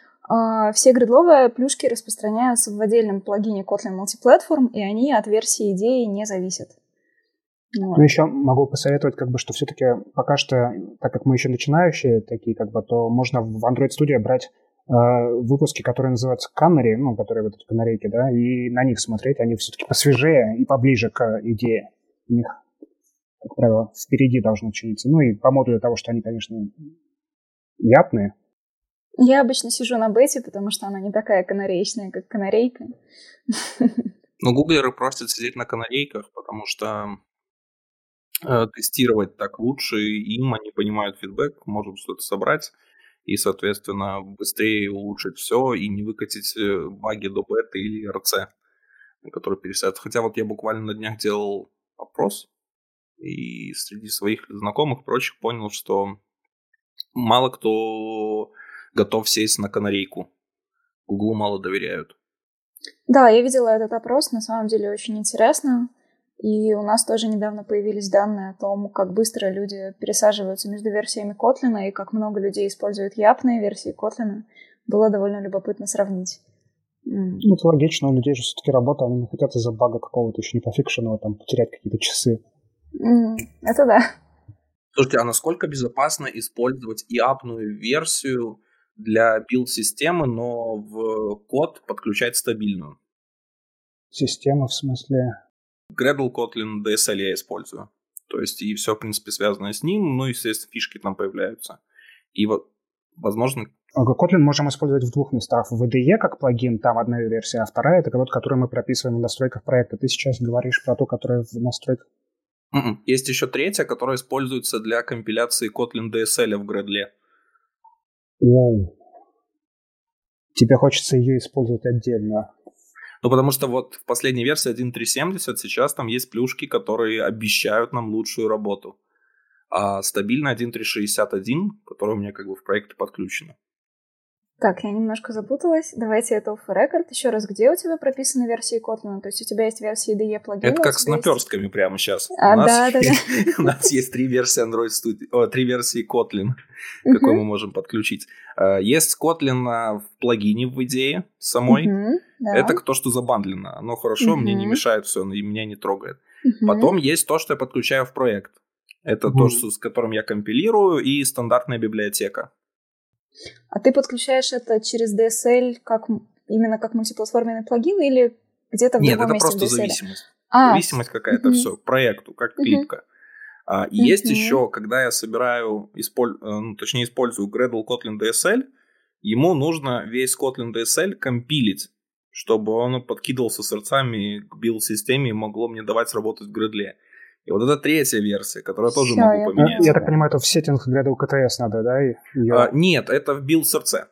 все гридловые плюшки распространяются в отдельном плагине Kotlin Multiplatform, и они от версии идеи не зависят. Вот. Ну, еще могу посоветовать, как бы, что все-таки пока что, так как мы еще начинающие такие, как бы, то можно в Android Studio брать э, выпуски, которые называются Canary, ну, которые вот эти канарейки, да, и на них смотреть, они все-таки посвежее и поближе к идее. У них как правило, впереди должны чиниться. Ну и по модулю того, что они, конечно, япные. Я обычно сижу на бете, потому что она не такая канареечная, как канарейка. Ну, гуглеры просят сидеть на канарейках, потому что э, тестировать так лучше им, они понимают фидбэк, можем что-то собрать и, соответственно, быстрее улучшить все и не выкатить э, баги до бета или РЦ, который пересядет. Хотя вот я буквально на днях делал опрос, и среди своих знакомых прочих понял, что мало кто готов сесть на канарейку. Гуглу мало доверяют. Да, я видела этот опрос, на самом деле очень интересно. И у нас тоже недавно появились данные о том, как быстро люди пересаживаются между версиями Kotlin и как много людей используют япные версии Kotlin. Было довольно любопытно сравнить. Ну, это логично, у людей же все-таки работа, они не хотят из-за бага какого-то еще не пофикшенного там потерять какие-то часы. Это да. Слушайте, а насколько безопасно использовать и апную версию для билд-системы, но в код подключать стабильную? Система в смысле? Gradle, Kotlin, DSL я использую. То есть и все, в принципе, связано с ним, ну, естественно, фишки там появляются. И вот, возможно... Kotlin можем использовать в двух местах. В VDE как плагин, там одна версия, а вторая — это вот, которую мы прописываем в настройках проекта. Ты сейчас говоришь про ту, которая в настройках... М-м. Есть еще третья, которая используется для компиляции Kotlin DSL в Gradle. Wow. Тебе хочется ее использовать отдельно. Ну, потому что вот в последней версии 1.370 сейчас там есть плюшки, которые обещают нам лучшую работу. А стабильно 1.361, который у меня как бы в проекте подключено. Так, я немножко запуталась. Давайте это off record. Еще раз, где у тебя прописаны версии Kotlin? То есть у тебя есть версии IDE плагина? Это как с наперстками есть... прямо сейчас. А, у нас, да, да, да. <laughs> У нас есть три версии Android Studio, о, три версии Kotlin, какой мы можем подключить. А, есть Kotlin в плагине в идее самой. Это то, что забандлено. Оно хорошо, мне не мешает все, и меня не трогает. Потом есть то, что я подключаю в проект. Это то, с которым я компилирую, и стандартная библиотека. А ты подключаешь это через DSL как именно как мультиплатформенный плагин или где-то в Нет, другом это месте просто зависимость. А, зависимость какая-то, угу. все, к проекту, как клипка. Угу. А, и угу. есть еще, когда я собираю, исполь, э, ну, точнее использую Gradle Kotlin DSL, ему нужно весь Kotlin DSL компилить, чтобы он подкидывался сердцами к билд-системе и могло мне давать сработать в Gradle. И вот это третья версия, которую я тоже Всё, могу поменять. Я так понимаю, это в сеттинг для КТС надо, да? И ее... а, нет, это в buildSrc.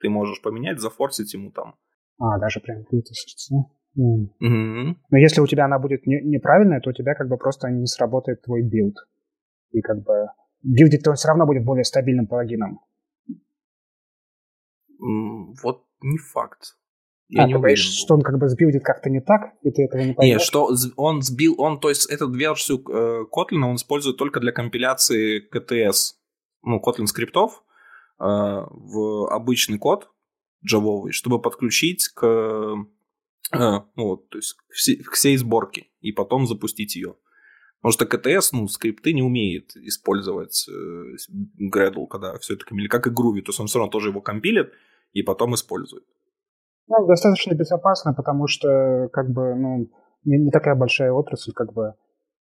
Ты можешь поменять, зафорсить ему там. А, даже прям buildSrc. Mm. Mm-hmm. Но если у тебя она будет не, неправильная, то у тебя как бы просто не сработает твой build. И как бы билдить-то он все равно будет более стабильным плагином. Mm, вот не факт. Я а, не уверен. что он как бы сбилдит как-то не так, и ты этого не понимаешь? Нет, что он сбил, он, то есть эту версию э, Kotlin он использует только для компиляции KTS, ну, Kotlin скриптов э, в обычный код джавовый, чтобы подключить к, э, ну, то есть к всей, к всей сборке и потом запустить ее. Потому что КТС, ну, скрипты не умеет использовать э, Gradle, когда все это компилирует, как и Groovy, то есть он все равно тоже его компилит и потом использует. Ну, достаточно безопасно, потому что, как бы, ну, не, не такая большая отрасль, как бы,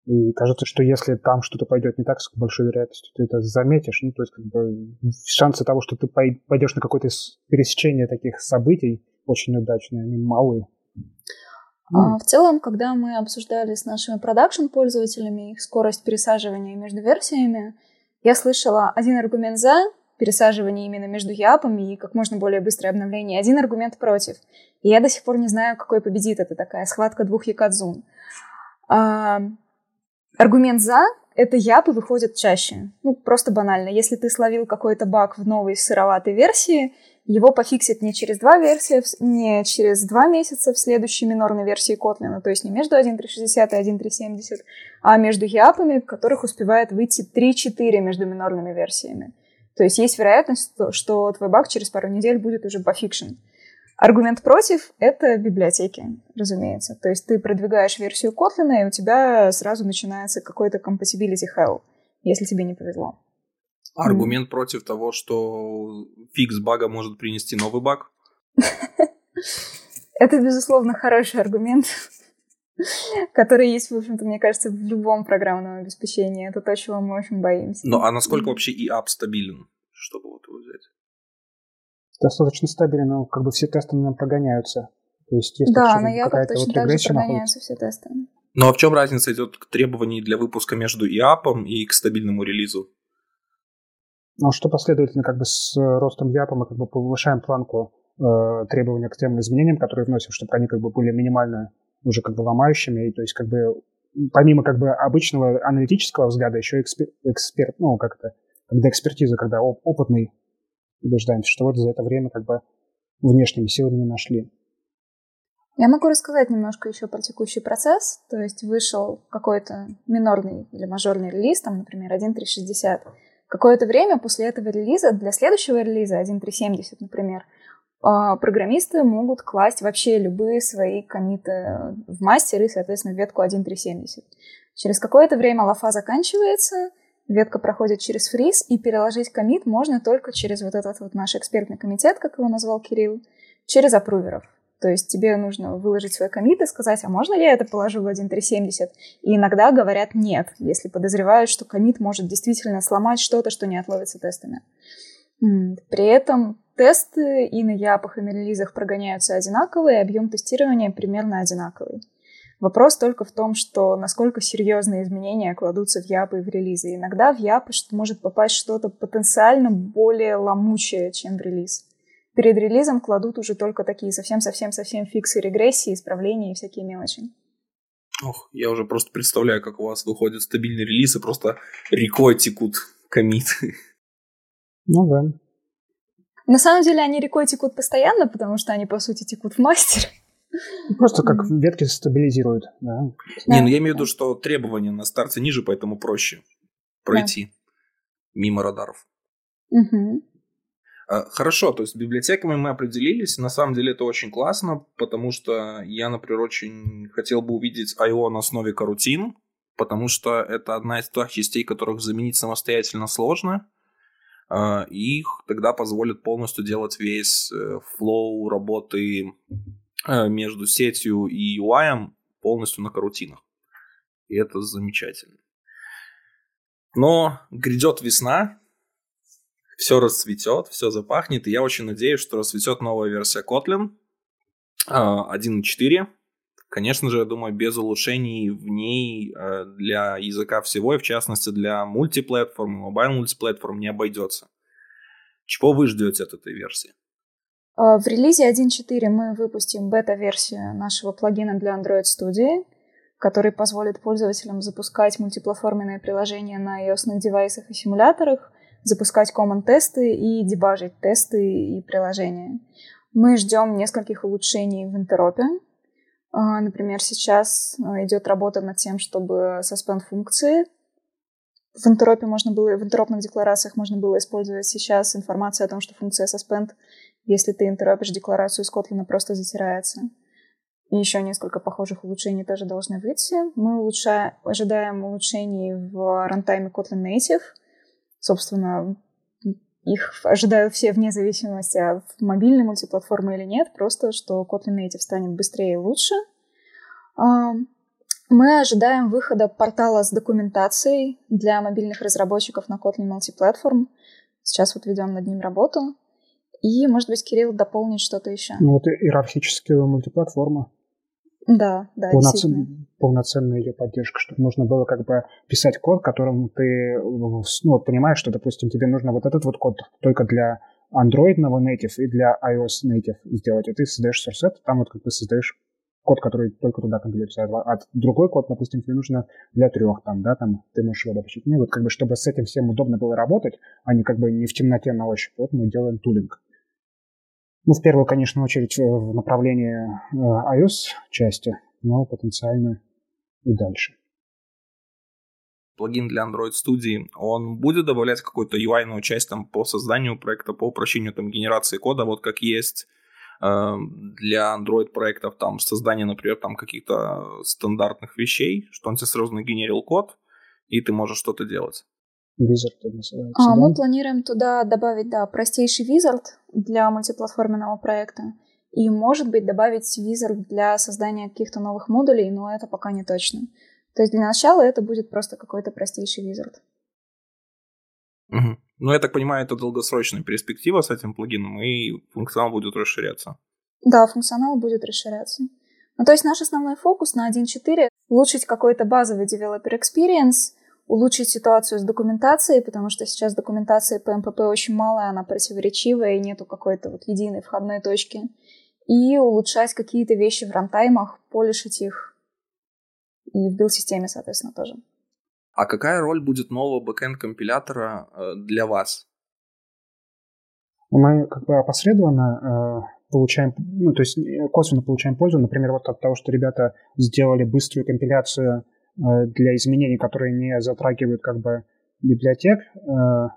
и кажется, что если там что-то пойдет не так, с большой вероятностью ты это заметишь. Ну, то есть, как бы, шансы того, что ты пойдешь на какое-то пересечение таких событий очень удачные, они малые. А, в целом, когда мы обсуждали с нашими продакшн-пользователями их скорость пересаживания между версиями, я слышала один аргумент за пересаживание именно между япами и как можно более быстрое обновление. Один аргумент против. И я до сих пор не знаю, какой победит. Это такая схватка двух якадзун. А, аргумент за — это япы выходят чаще. Ну, просто банально. Если ты словил какой-то баг в новой сыроватой версии, его пофиксит не через два версии, не через два месяца в следующей минорной версии Kotlin, то есть не между 1.360 и 1.370, а между япами, которых успевает выйти 3-4 между минорными версиями. То есть есть вероятность, что твой баг через пару недель будет уже пофикшен. Аргумент против — это библиотеки, разумеется. То есть ты продвигаешь версию Kotlin, и у тебя сразу начинается какой-то compatibility hell, если тебе не повезло. Аргумент mm. против того, что фикс бага может принести новый баг? <laughs> Это, безусловно, хороший аргумент. <laughs> который есть, в общем-то, мне кажется, в любом программном обеспечении. Это то, чего мы очень боимся. Ну, а насколько вообще и app стабилен, чтобы вот его взять? Достаточно стабилен, но как бы все тесты на нем прогоняются. То есть, если да, на Япах точно вот так же прогоняются все тесты. Ну а в чем разница идет к требований для выпуска между ИАПом и к стабильному релизу? Ну, что последовательно как бы с ростом ЯПа мы как бы повышаем планку э, требования к тем изменениям, которые вносим, чтобы они как бы были минимально уже как бы ломающими, и то есть как бы помимо как бы обычного аналитического взгляда еще экспер, эксперт, ну как это, когда экспертиза, когда оп- опытный убеждаемся, что вот за это время как бы внешними силами не нашли. Я могу рассказать немножко еще про текущий процесс. То есть вышел какой-то минорный или мажорный релиз, там, например, 1.360. Какое-то время после этого релиза, для следующего релиза, 1.370, например, программисты могут класть вообще любые свои комиты в мастер и, соответственно, в ветку 1.370. Через какое-то время лафа заканчивается, ветка проходит через фриз, и переложить комит можно только через вот этот вот наш экспертный комитет, как его назвал Кирилл, через апруверов. То есть тебе нужно выложить свой комит и сказать, а можно я это положу в 1.370? И иногда говорят нет, если подозревают, что комит может действительно сломать что-то, что не отловится тестами. При этом тесты и на япах, и на релизах прогоняются одинаковые, объем тестирования примерно одинаковый. Вопрос только в том, что насколько серьезные изменения кладутся в япы и в релизы. Иногда в япы может попасть что-то потенциально более ломучее, чем в релиз. Перед релизом кладут уже только такие совсем-совсем-совсем фиксы, регрессии, исправления и всякие мелочи. Ох, я уже просто представляю, как у вас выходит стабильный релиз и просто рекой текут комиты. Ну да. На самом деле они рекой текут постоянно, потому что они, по сути, текут в мастер. Просто как ветки стабилизируют, да. Не, ну я имею в виду, что требования на старте ниже, поэтому проще пройти мимо радаров. Угу. Хорошо, то есть с библиотеками мы определились. На самом деле это очень классно, потому что я, например, очень хотел бы увидеть I.O. на основе карутин, потому что это одна из тех частей, которых заменить самостоятельно сложно. А, и их тогда позволит полностью делать весь э, флоу работы э, между сетью и UI полностью на корутинах. И это замечательно. Но грядет весна, все расцветет, все запахнет, и я очень надеюсь, что расцветет новая версия Kotlin 1.4. Конечно же, я думаю, без улучшений в ней э, для языка всего, и в частности для multiplatform, mobile multiplatform не обойдется. Чего вы ждете от этой версии? А, в релизе 1.4 мы выпустим бета-версию нашего плагина для Android Studio, который позволит пользователям запускать мультиплатформенные приложения на iOS девайсах и симуляторах, запускать common-тесты и дебажить тесты и приложения. Мы ждем нескольких улучшений в интеропе, например, сейчас а, идет работа над тем, чтобы suspend функции в интеропе можно было, в интеропных декларациях можно было использовать сейчас информацию о том, что функция suspend, если ты интеропишь декларацию из Kotlin, просто затирается. И еще несколько похожих улучшений тоже должны выйти. Мы улучшаем, ожидаем улучшений в runtime Kotlin Native. Собственно, их ожидаю все вне зависимости от мобильной мультиплатформы или нет, просто что Kotlin Native станет быстрее и лучше. Мы ожидаем выхода портала с документацией для мобильных разработчиков на Kotlin Multiplatform. Сейчас вот ведем над ним работу. И, может быть, Кирилл дополнит что-то еще. Ну, вот иерархическая мультиплатформа. Да, да, Полноцен... Полноценная ее поддержка, чтобы нужно было как бы писать код, которым ты ну, понимаешь, что, допустим, тебе нужно вот этот вот код только для Android native и для iOS native сделать, и ты создаешь source там вот как бы создаешь код, который только туда компилируется, а другой код, допустим, тебе нужно для трех, там, да, там, ты можешь его допустить. Ну, вот как бы, чтобы с этим всем удобно было работать, а не как бы не в темноте на ощупь, вот мы делаем тулинг. Ну, в первую, конечно, очередь в направлении э, iOS части, но потенциально и дальше. Плагин для Android Studio, он будет добавлять какую-то UI-ную часть там, по созданию проекта, по упрощению там, генерации кода, вот как есть э, для Android проектов там создание, например, там каких-то стандартных вещей, что он тебе сразу нагенерил код, и ты можешь что-то делать. Wizard называется. А, да? Мы планируем туда добавить, да, простейший Wizard для мультиплатформенного проекта и, может быть, добавить визор для создания каких-то новых модулей, но это пока не точно. То есть для начала это будет просто какой-то простейший визор. Угу. Ну, я так понимаю, это долгосрочная перспектива с этим плагином, и функционал будет расширяться. Да, функционал будет расширяться. Ну, то есть наш основной фокус на 1.4 — улучшить какой-то базовый developer experience, улучшить ситуацию с документацией, потому что сейчас документации по МПП очень мало, она противоречивая, и нету какой-то вот единой входной точки. И улучшать какие-то вещи в рантаймах, полишить их. И в билд-системе, соответственно, тоже. А какая роль будет нового бэкэнд-компилятора э, для вас? Мы как бы опосредованно э, получаем, ну, то есть э, косвенно получаем пользу, например, вот от того, что ребята сделали быструю компиляцию для изменений, которые не затрагивают как бы библиотек, э,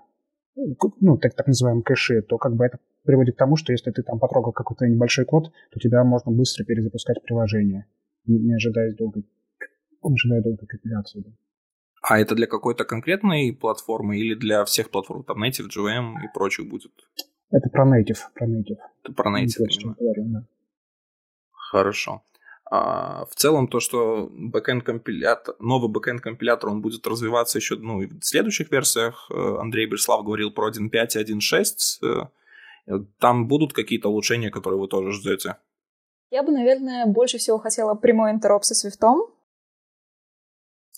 ну, так, так называемые кэши, то как бы это приводит к тому, что если ты там потрогал какой-то небольшой код, то тебя можно быстро перезапускать приложение, не ожидая долгой, не ожидая долгой компиляции. Да. А это для какой-то конкретной платформы или для всех платформ, там Native, JVM и прочих будет? Это про native, про native. Это про native, именно. Говорю, да. Хорошо. А, в целом то, что backend компилятор, новый backend компилятор, он будет развиваться еще ну, и в следующих версиях. Э, Андрей Берслав говорил про 1.5 и 1.6. Э, там будут какие-то улучшения, которые вы тоже ждете? Я бы, наверное, больше всего хотела прямой интероп со Swift.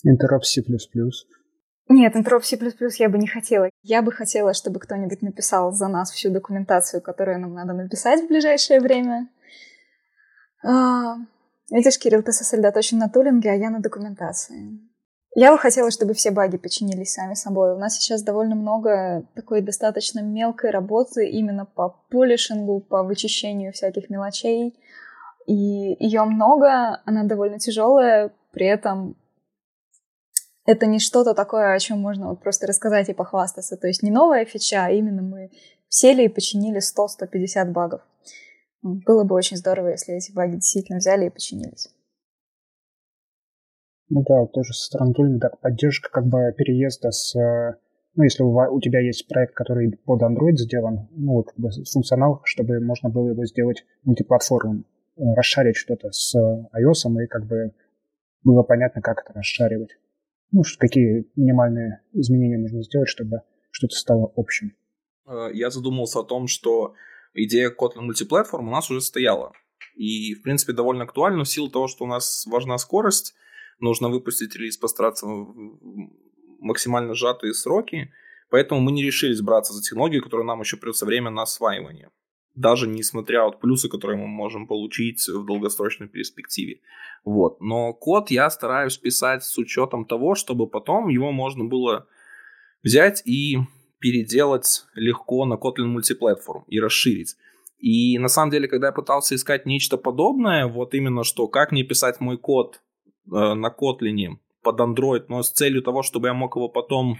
Интероп C++. Нет, Interop C++ я бы не хотела. Я бы хотела, чтобы кто-нибудь написал за нас всю документацию, которую нам надо написать в ближайшее время. Видишь, Кирилл, ты сосредоточен на тулинге, а я на документации. Я бы хотела, чтобы все баги починились сами собой. У нас сейчас довольно много такой достаточно мелкой работы именно по полишингу, по вычищению всяких мелочей. И ее много, она довольно тяжелая, при этом это не что-то такое, о чем можно вот просто рассказать и похвастаться. То есть не новая фича, а именно мы сели и починили 100-150 багов. Было бы очень здорово, если эти баги действительно взяли и починились. Ну да, тоже со стороны тулинга, так, поддержка как бы переезда с... Ну, если у, у тебя есть проект, который под Android сделан, ну, вот, функционал, чтобы можно было его сделать мультиплатформенным, э, расшарить что-то с iOS, и как бы было понятно, как это расшаривать ну, какие минимальные изменения нужно сделать, чтобы что-то стало общим. Э, я задумался о том, что идея Kotlin мультиплатформ у нас уже стояла. И, в принципе, довольно актуальна в силу того, что у нас важна скорость, нужно выпустить релиз, постараться в максимально сжатые сроки, поэтому мы не решились браться за технологию, которая нам еще придется время на осваивание даже несмотря от плюсы, которые мы можем получить в долгосрочной перспективе. Вот. Но код я стараюсь писать с учетом того, чтобы потом его можно было взять и переделать легко на Kotlin Multiplatform и расширить. И на самом деле, когда я пытался искать нечто подобное, вот именно что, как мне писать мой код э, на Kotlin под Android, но с целью того, чтобы я мог его потом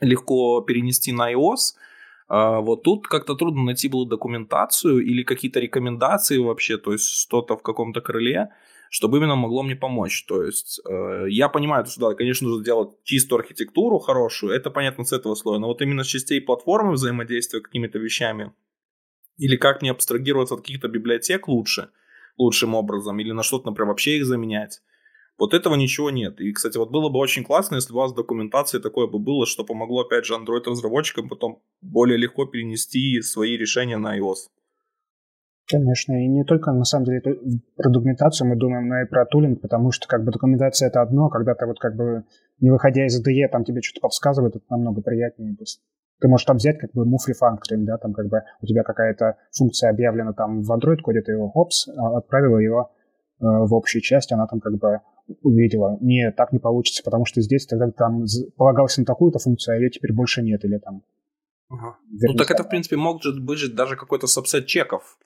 легко перенести на iOS – а вот тут как-то трудно найти было документацию или какие-то рекомендации вообще, то есть что-то в каком-то крыле, чтобы именно могло мне помочь. То есть э, я понимаю, что да, конечно, нужно делать чистую архитектуру хорошую, это понятно с этого слоя, но вот именно с частей платформы взаимодействия какими-то вещами, или как мне абстрагироваться от каких-то библиотек лучше, лучшим образом, или на что-то, например, вообще их заменять, вот этого ничего нет. И, кстати, вот было бы очень классно, если у вас в документации такое бы было, что помогло, опять же, Android-разработчикам потом более легко перенести свои решения на iOS. Конечно, и не только, на самом деле, про документацию мы думаем, но и про тулинг, потому что, как бы, документация — это одно, когда ты вот, как бы, не выходя из IDE, там тебе что-то подсказывает, это намного приятнее. Ты можешь там взять, как бы, move refactoring, да, там, как бы, у тебя какая-то функция объявлена там в Android-коде, ты его, опс, а, отправила его э, в общую часть, она там, как бы, увидела, не, так не получится, потому что здесь тогда там полагался на такую-то функцию, а ее теперь больше нет, или там... Ага. Ну так это, в принципе, может быть даже какой-то сабсет чеков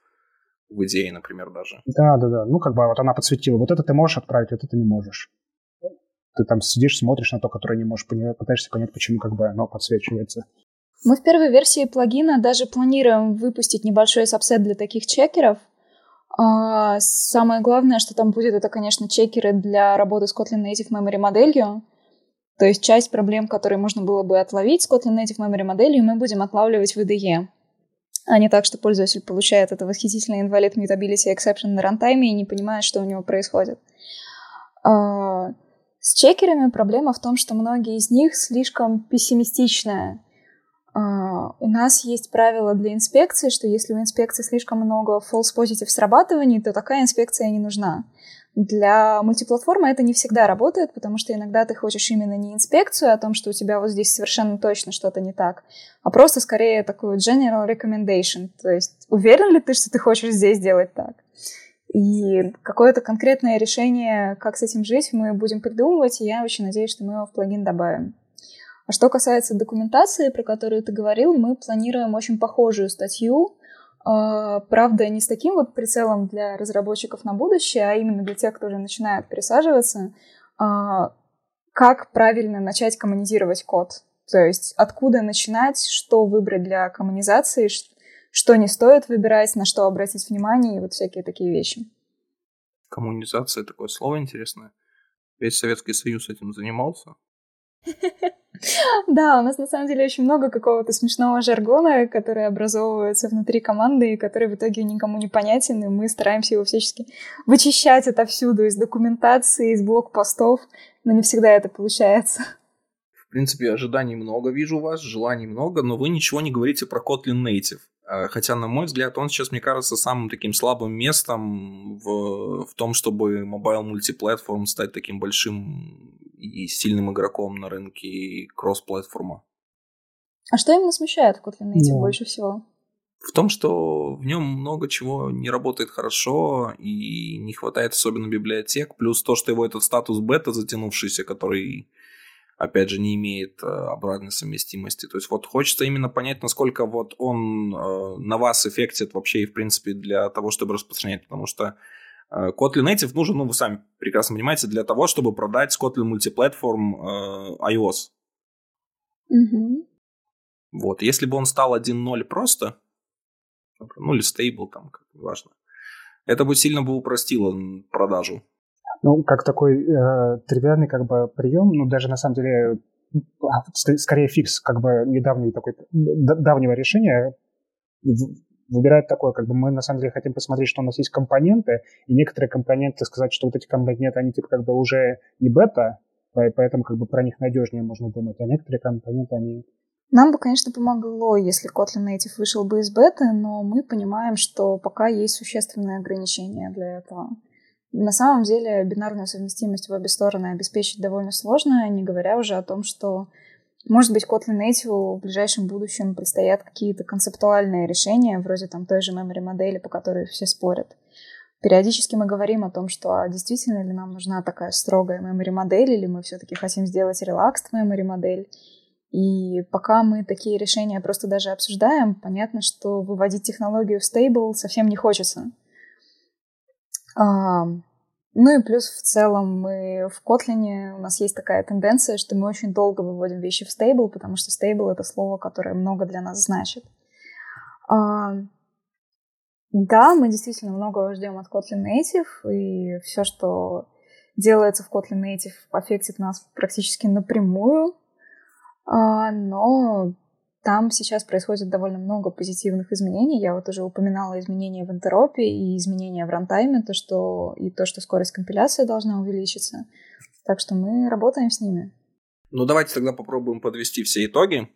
в идее, например, даже. Да, да, да. Ну, как бы вот она подсветила. Вот это ты можешь отправить, вот это не можешь. Ты там сидишь, смотришь на то, которое не можешь понять, пытаешься понять, почему как бы оно подсвечивается. Мы в первой версии плагина даже планируем выпустить небольшой сабсет для таких чекеров, а, самое главное, что там будет, это, конечно, чекеры для работы с Kotlin Native Memory моделью. То есть часть проблем, которые можно было бы отловить с Kotlin Native Memory моделью, мы будем отлавливать в IDE. А не так, что пользователь получает это восхитительное invalid mutability exception на рантайме и не понимает, что у него происходит. А, с чекерами проблема в том, что многие из них слишком пессимистичные. Uh, у нас есть правило для инспекции, что если у инспекции слишком много false positive срабатываний, то такая инспекция не нужна. Для мультиплатформы это не всегда работает, потому что иногда ты хочешь именно не инспекцию о том, что у тебя вот здесь совершенно точно что-то не так, а просто скорее такую general recommendation. То есть уверен ли ты, что ты хочешь здесь делать так? И какое-то конкретное решение, как с этим жить, мы будем придумывать, и я очень надеюсь, что мы его в плагин добавим. А что касается документации, про которую ты говорил, мы планируем очень похожую статью, правда, не с таким вот прицелом для разработчиков на будущее, а именно для тех, кто уже начинает пересаживаться, а, как правильно начать коммунизировать код. То есть откуда начинать, что выбрать для коммунизации, что не стоит выбирать, на что обратить внимание и вот всякие такие вещи. Коммунизация такое слово интересное. Весь Советский Союз этим занимался. <laughs> Да, у нас на самом деле очень много какого-то смешного жаргона, который образовывается внутри команды и который в итоге никому не понятен, и мы стараемся его всячески вычищать отовсюду, из документации, из блокпостов, но не всегда это получается. <laughs> В принципе, ожиданий много вижу у вас, желаний много, но вы ничего не говорите про Kotlin Native. А, хотя, на мой взгляд, он сейчас, мне кажется, самым таким слабым местом в, в том, чтобы mobile multiplatform стать таким большим и сильным игроком на рынке кросс-платформа. А что именно смущает в Kotlin Native yeah. больше всего? В том, что в нем много чего не работает хорошо и не хватает особенно библиотек, плюс то, что его этот статус бета затянувшийся, который опять же, не имеет э, обратной совместимости. То есть вот хочется именно понять, насколько вот он э, на вас эффектит вообще и, в принципе, для того, чтобы распространять, потому что э, Kotlin Native нужен, ну, вы сами прекрасно понимаете, для того, чтобы продать Kotlin Multiplatform iOS. Угу. Вот, если бы он стал 1.0 просто, ну, или stable, там, как важно, это бы сильно бы упростило продажу ну, как такой э, тривиальный как бы прием, ну, даже на самом деле а, скорее фикс как бы недавнего такой давнего решения выбирает такое, как бы мы на самом деле хотим посмотреть, что у нас есть компоненты, и некоторые компоненты сказать, что вот эти компоненты, они типа как бы уже не бета, поэтому как бы про них надежнее можно думать, а некоторые компоненты, они нам бы, конечно, помогло, если Kotlin Native вышел бы из беты, но мы понимаем, что пока есть существенные ограничения для этого. На самом деле бинарную совместимость в обе стороны обеспечить довольно сложно, не говоря уже о том, что, может быть, Kotlin Native в ближайшем будущем предстоят какие-то концептуальные решения, вроде там той же memory модели, по которой все спорят. Периодически мы говорим о том, что а действительно ли нам нужна такая строгая memory модель, или мы все-таки хотим сделать relaxed memory модель. И пока мы такие решения просто даже обсуждаем, понятно, что выводить технологию в стейбл совсем не хочется. Ну и плюс в целом мы в Kotlin у нас есть такая тенденция, что мы очень долго выводим вещи в стейбл, потому что стейбл это слово, которое много для нас значит. Да, мы действительно многого ждем от Kotlin Native, и все, что делается в Kotlin Native, аффектит нас практически напрямую. А, но там сейчас происходит довольно много позитивных изменений. Я вот уже упоминала изменения в интеропе и изменения в рантайме, то, что, и то, что скорость компиляции должна увеличиться. Так что мы работаем с ними. Ну, давайте тогда попробуем подвести все итоги.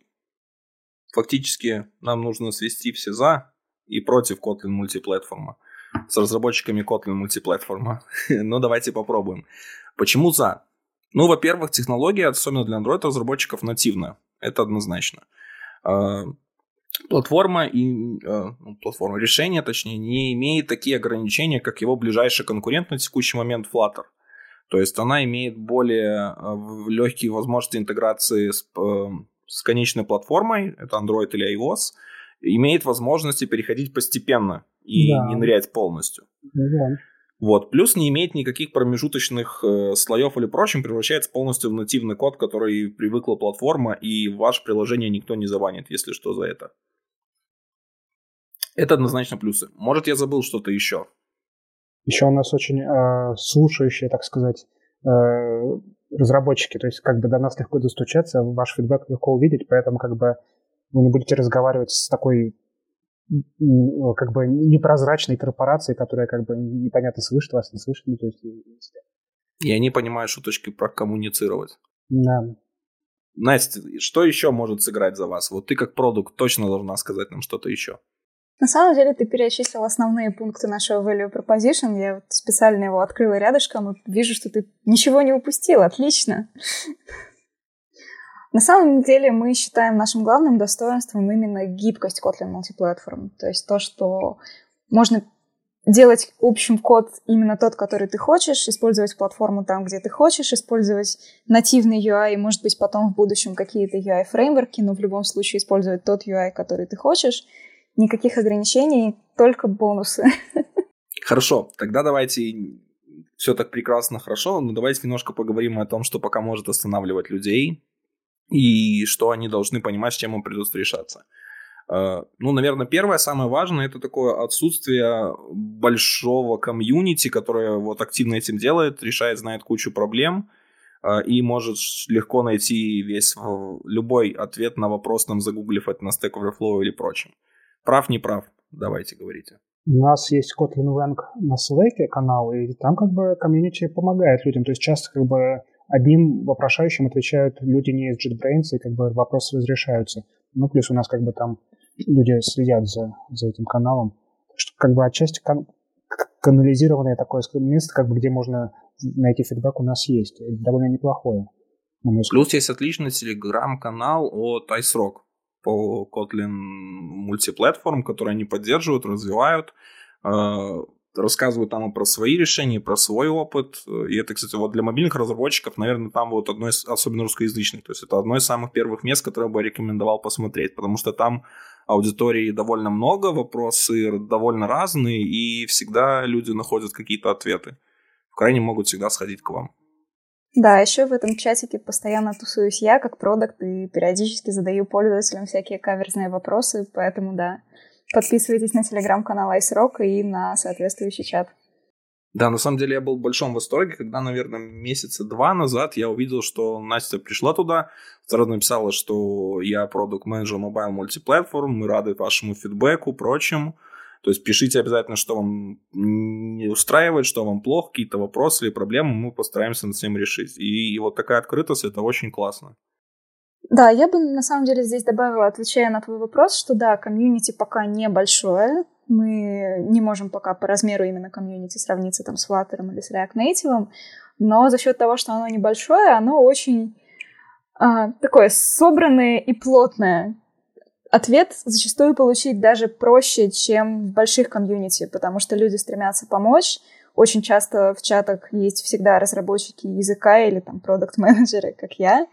Фактически нам нужно свести все за и против Kotlin мультиплатформа с разработчиками Kotlin мультиплатформа. <laughs> ну, давайте попробуем. Почему за? Ну, во-первых, технология, особенно для Android разработчиков, нативная. Это однозначно. А, платформа и а, ну, платформа решения, точнее, не имеет такие ограничения, как его ближайший конкурент на текущий момент Flutter. То есть она имеет более а, легкие возможности интеграции с, с конечной платформой, это Android или iOS, имеет возможности переходить постепенно и да. не нырять полностью. Да. Вот. Плюс не имеет никаких промежуточных э, слоев или прочим, превращается полностью в нативный код, который привыкла платформа, и ваше приложение никто не забанит, если что, за это. Это однозначно плюсы. Может, я забыл что-то еще? Еще у нас очень э, слушающие, так сказать, э, разработчики. То есть, как бы до нас легко достучаться, ваш фидбэк легко увидеть, поэтому как бы вы не будете разговаривать с такой как бы непрозрачной корпорации, которая как бы непонятно слышит вас, не слышит. Ну, то есть, и они понимают шуточки про коммуницировать. Да. Настя, что еще может сыграть за вас? Вот ты как продукт точно должна сказать нам что-то еще. На самом деле ты перечислил основные пункты нашего value proposition. Я вот специально его открыла рядышком и вижу, что ты ничего не упустил. Отлично. На самом деле мы считаем нашим главным достоинством именно гибкость Kotlin Multiplatform. То есть то, что можно делать общим код именно тот, который ты хочешь, использовать платформу там, где ты хочешь, использовать нативный UI может быть, потом в будущем какие-то UI-фреймворки, но в любом случае использовать тот UI, который ты хочешь. Никаких ограничений, только бонусы. Хорошо, тогда давайте все так прекрасно, хорошо, но давайте немножко поговорим о том, что пока может останавливать людей, и что они должны понимать, с чем им придется решаться. Э, ну, наверное, первое, самое важное, это такое отсутствие большого комьюнити, которое вот активно этим делает, решает, знает кучу проблем э, и может легко найти весь любой ответ на вопрос, там, загуглив это на Stack Overflow или прочим. Прав, не прав? Давайте говорите. У нас есть Kotlin Wang на Slack канал, и там как бы комьюнити помогает людям. То есть часто как бы одним вопрошающим отвечают люди не из JetBrains, и как бы вопросы разрешаются. Ну, плюс у нас как бы там люди следят за, за этим каналом. Что как бы отчасти кан- канализированное такое место, как бы, где можно найти фидбэк, у нас есть. Это довольно неплохое. Плюс есть отличный телеграм-канал от icerock по Kotlin мультиплатформ, который они поддерживают, развивают. Э, рассказывают там про свои решения, про свой опыт. И это, кстати, вот для мобильных разработчиков, наверное, там вот одно из, особенно русскоязычных, то есть это одно из самых первых мест, которое бы я рекомендовал посмотреть, потому что там аудитории довольно много, вопросы довольно разные, и всегда люди находят какие-то ответы. В крайнем могут всегда сходить к вам. Да, еще в этом чатике постоянно тусуюсь я как продукт и периодически задаю пользователям всякие каверзные вопросы, поэтому да, Подписывайтесь на телеграм-канал Ice Rock и на соответствующий чат. Да, на самом деле я был в большом восторге, когда, наверное, месяца два назад я увидел, что Настя пришла туда, сразу написала, что я продукт менеджер Mobile Multiplatform, мы рады вашему фидбэку, прочим. То есть пишите обязательно, что вам не устраивает, что вам плохо, какие-то вопросы или проблемы, мы постараемся над всем решить. И вот такая открытость, это очень классно. Да, я бы на самом деле здесь добавила, отвечая на твой вопрос, что да, комьюнити пока небольшое, мы не можем пока по размеру именно комьюнити сравниться там с Flutter или с React Native, но за счет того, что оно небольшое, оно очень а, такое собранное и плотное. Ответ зачастую получить даже проще, чем в больших комьюнити, потому что люди стремятся помочь. Очень часто в чатах есть всегда разработчики языка или там продукт-менеджеры, как я.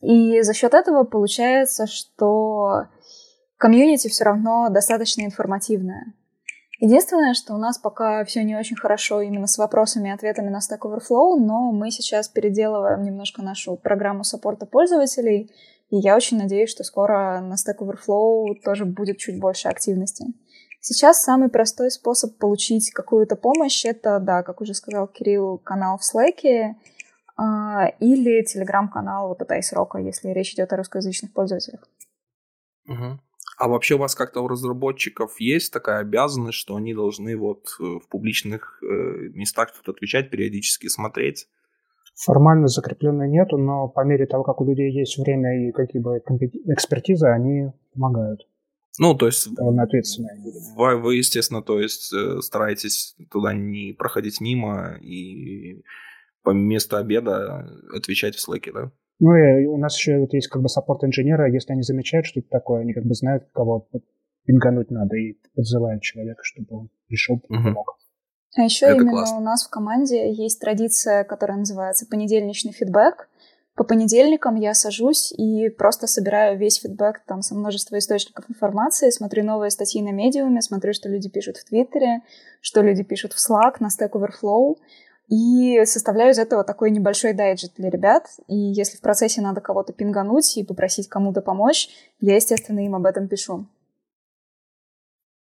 И за счет этого получается, что комьюнити все равно достаточно информативное. Единственное, что у нас пока все не очень хорошо именно с вопросами и ответами на Stack Overflow, но мы сейчас переделываем немножко нашу программу саппорта пользователей, и я очень надеюсь, что скоро на Stack Overflow тоже будет чуть больше активности. Сейчас самый простой способ получить какую-то помощь — это, да, как уже сказал Кирилл, канал в Slack, или телеграм-канал вот этой срока, если речь идет о русскоязычных пользователях. Угу. А вообще у вас как-то у разработчиков есть такая обязанность, что они должны вот э, в публичных э, местах что-то отвечать, периодически смотреть? Формально закрепленной нету, но по мере того, как у людей есть время и какие бы экспертизы, они помогают. Ну, то есть... Ответственные. Вы, вы, естественно, то есть э, стараетесь туда не проходить мимо и по месту обеда отвечать в Slack, да? Ну и у нас еще вот есть как бы саппорт инженера, если они замечают что-то такое, они как бы знают, кого пингануть надо, и подзывают человека, чтобы он пришел, помог. А еще Это именно классно. у нас в команде есть традиция, которая называется понедельничный фидбэк. По понедельникам я сажусь и просто собираю весь фидбэк там со множества источников информации, смотрю новые статьи на медиуме, смотрю, что люди пишут в Твиттере, что люди пишут в Slack, на Stack Overflow, и составляю из этого такой небольшой дайджет для ребят. И если в процессе надо кого-то пингануть и попросить кому-то помочь, я, естественно, им об этом пишу.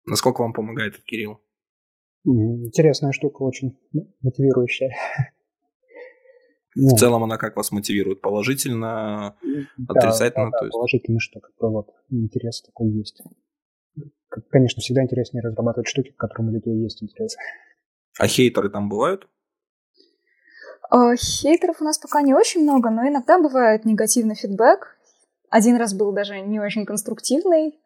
Насколько вам помогает Кирилл? Интересная штука, очень мотивирующая. <laughs> Ну, в целом она как вас мотивирует? Положительно, да, отрицательно? Да, да, есть... положительно, что как бы вот интерес такой есть. Конечно, всегда интереснее разрабатывать штуки, к которым у людей есть интерес. А хейтеры там бывают? А, хейтеров у нас пока не очень много, но иногда бывает негативный фидбэк. Один раз был даже не очень конструктивный.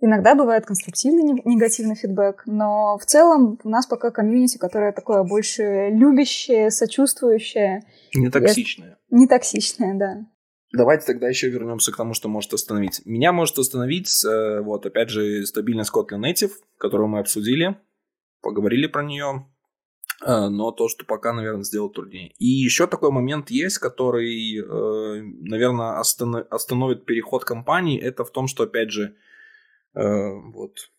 Иногда бывает конструктивный негативный фидбэк, но в целом у нас пока комьюнити, которое такое больше любящее, сочувствующее. Не токсичное. Не токсичное, да. Давайте тогда еще вернемся к тому, что может остановить. Меня может остановить, э, вот опять же, стабильность Kotlin Native, которую мы обсудили, поговорили про нее, э, но то, что пока, наверное, сделать труднее. И еще такой момент есть, который, э, наверное, остановит переход компании, это в том, что, опять же, вот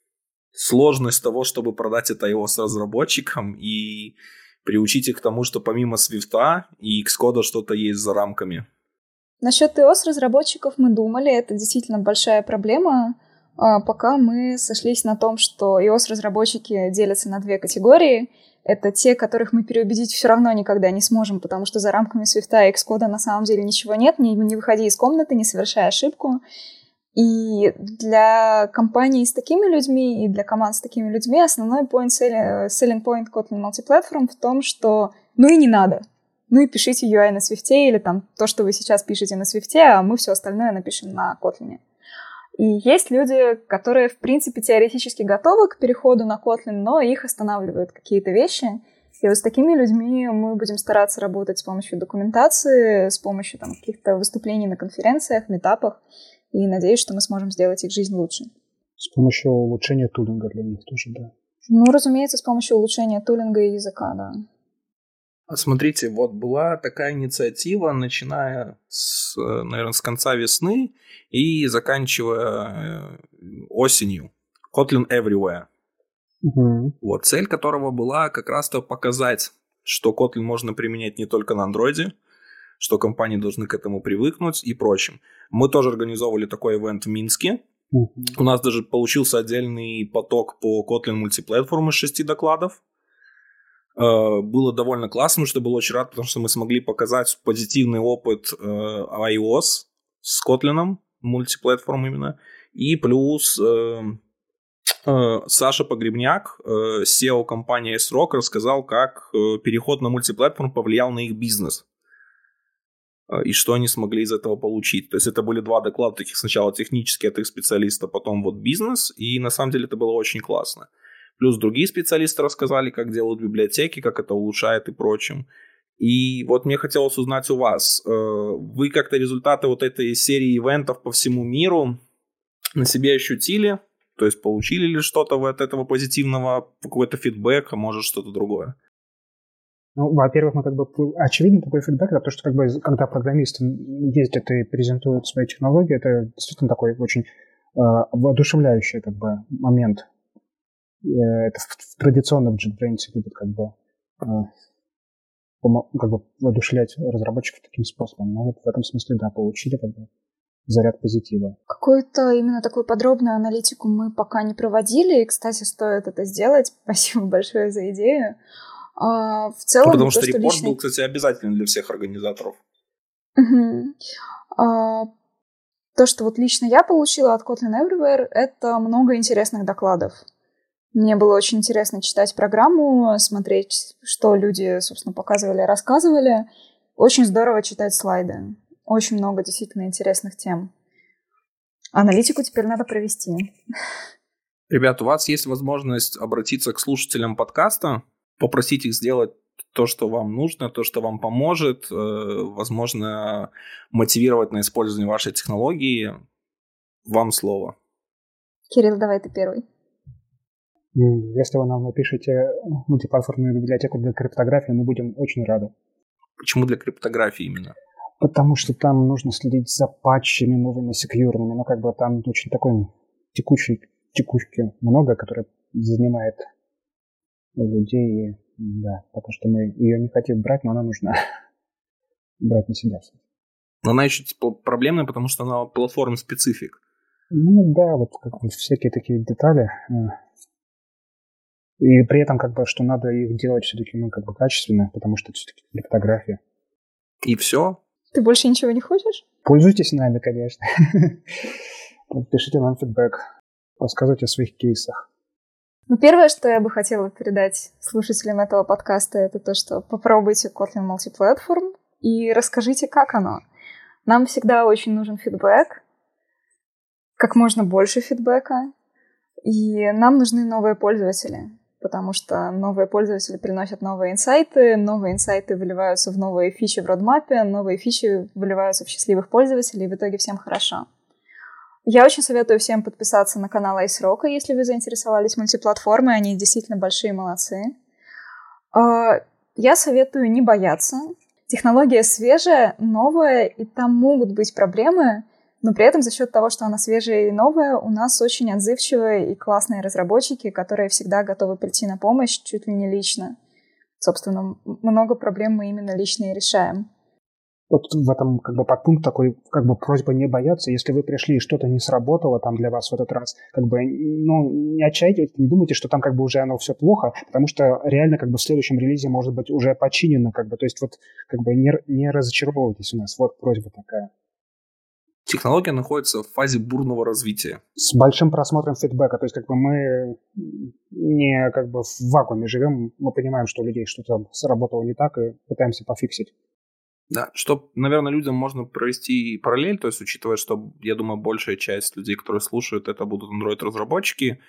сложность того, чтобы продать это iOS разработчикам и приучить их к тому, что помимо Swift и Xcode что-то есть за рамками. Насчет iOS разработчиков мы думали, это действительно большая проблема, пока мы сошлись на том, что iOS разработчики делятся на две категории. Это те, которых мы переубедить все равно никогда не сможем, потому что за рамками Swift и Xcode на самом деле ничего нет, не, не выходи из комнаты, не совершай ошибку. И для компаний с такими людьми и для команд с такими людьми основной point, selling point Kotlin Multiplatform в том, что ну и не надо — ну и пишите UI на Swift или там то, что вы сейчас пишете на Swift, а мы все остальное напишем на Kotlin. И есть люди, которые, в принципе, теоретически готовы к переходу на Kotlin, но их останавливают какие-то вещи. И вот с такими людьми мы будем стараться работать с помощью документации, с помощью там, каких-то выступлений на конференциях, метапах. И надеюсь, что мы сможем сделать их жизнь лучше. С помощью улучшения тулинга для них тоже, да. Ну, разумеется, с помощью улучшения тулинга и языка, да. Смотрите, вот была такая инициатива, начиная с, наверное, с конца весны и заканчивая э, осенью. Kotlin Everywhere. Угу. Вот, цель которого была как раз-то показать, что Kotlin можно применять не только на андроиде, что компании должны к этому привыкнуть и прочим. Мы тоже организовывали такой ивент в Минске. Угу. У нас даже получился отдельный поток по Kotlin мультиплатформ из шести докладов. Э, было довольно классно, потому что был очень рад, потому что мы смогли показать позитивный опыт э, iOS с Kotlin, мультиплатформ именно, и плюс э, Саша Погребняк, SEO компании S-Rock, рассказал, как переход на мультиплатформ повлиял на их бизнес и что они смогли из этого получить. То есть это были два доклада таких сначала технические от их специалиста, потом вот бизнес, и на самом деле это было очень классно. Плюс другие специалисты рассказали, как делают библиотеки, как это улучшает и прочим. И вот мне хотелось узнать у вас, э, вы как-то результаты вот этой серии ивентов по всему миру на себе ощутили? То есть получили ли что-то от этого позитивного, какой-то фидбэк, а может что-то другое? Ну, во-первых, мы как бы очевидно такой фидбэк, это то, что как бы когда программисты ездят и презентуют свои технологии, это действительно такой очень э, воодушевляющий как бы момент это традиционно в JetBrains любят как бы э, как бы воодушевлять разработчиков таким способом. Но вот в этом смысле, да, получили как бы заряд позитива. Какую-то именно такую подробную аналитику мы пока не проводили, и, кстати, стоит это сделать. <laughs> Спасибо большое за идею. А, в целом, ну, потому то, что, что репорт личный... был, кстати, обязательный для всех организаторов. Угу. А, то, что вот лично я получила от Kotlin Everywhere, это много интересных докладов. Мне было очень интересно читать программу, смотреть, что люди, собственно, показывали, рассказывали. Очень здорово читать слайды. Очень много действительно интересных тем. Аналитику теперь надо провести. Ребят, у вас есть возможность обратиться к слушателям подкаста, попросить их сделать то, что вам нужно, то, что вам поможет, э, возможно, мотивировать на использование вашей технологии. Вам слово. Кирилл, давай ты первый. Если вы нам напишите мультиплатформенную библиотеку для криптографии, мы будем очень рады. Почему для криптографии именно? Потому что там нужно следить за патчами новыми, секьюрными. Ну, как бы там очень такой текущей текучки много, которая занимает людей. Да, потому что мы ее не хотим брать, но она нужна. <laughs> брать на себя. Но она еще типа, проблемная, потому что она платформ-специфик. Ну да, вот как всякие такие детали э, и при этом, как бы, что надо их делать все-таки, ну, как бы качественно, потому что это все-таки криптография. И все. Ты больше ничего не хочешь? Пользуйтесь нами, конечно. <laughs> Пишите нам фидбэк. Рассказывайте о своих кейсах. Ну, первое, что я бы хотела передать слушателям этого подкаста, это то, что попробуйте Kotlin Multiplatform и расскажите, как оно. Нам всегда очень нужен фидбэк, как можно больше фидбэка, и нам нужны новые пользователи, потому что новые пользователи приносят новые инсайты, новые инсайты выливаются в новые фичи в родмапе, новые фичи выливаются в счастливых пользователей, и в итоге всем хорошо. Я очень советую всем подписаться на канал Ice Rock, если вы заинтересовались мультиплатформой, они действительно большие молодцы. А, я советую не бояться. Технология свежая, новая, и там могут быть проблемы, но при этом за счет того, что она свежая и новая, у нас очень отзывчивые и классные разработчики, которые всегда готовы прийти на помощь чуть ли не лично. Собственно, много проблем мы именно лично и решаем вот в этом как бы подпункт такой, как бы просьба не бояться. Если вы пришли и что-то не сработало там для вас в этот раз, как бы, ну, не отчаивайтесь, не думайте, что там как бы уже оно все плохо, потому что реально как бы в следующем релизе может быть уже починено, как бы, то есть вот как бы не, не разочаровывайтесь у нас, вот просьба такая. Технология находится в фазе бурного развития. С большим просмотром фидбэка, то есть как бы мы не как бы в вакууме живем, мы понимаем, что у людей что-то сработало не так и пытаемся пофиксить. Да, что, наверное, людям можно провести параллель, то есть учитывая, что, я думаю, большая часть людей, которые слушают, это будут Android-разработчики,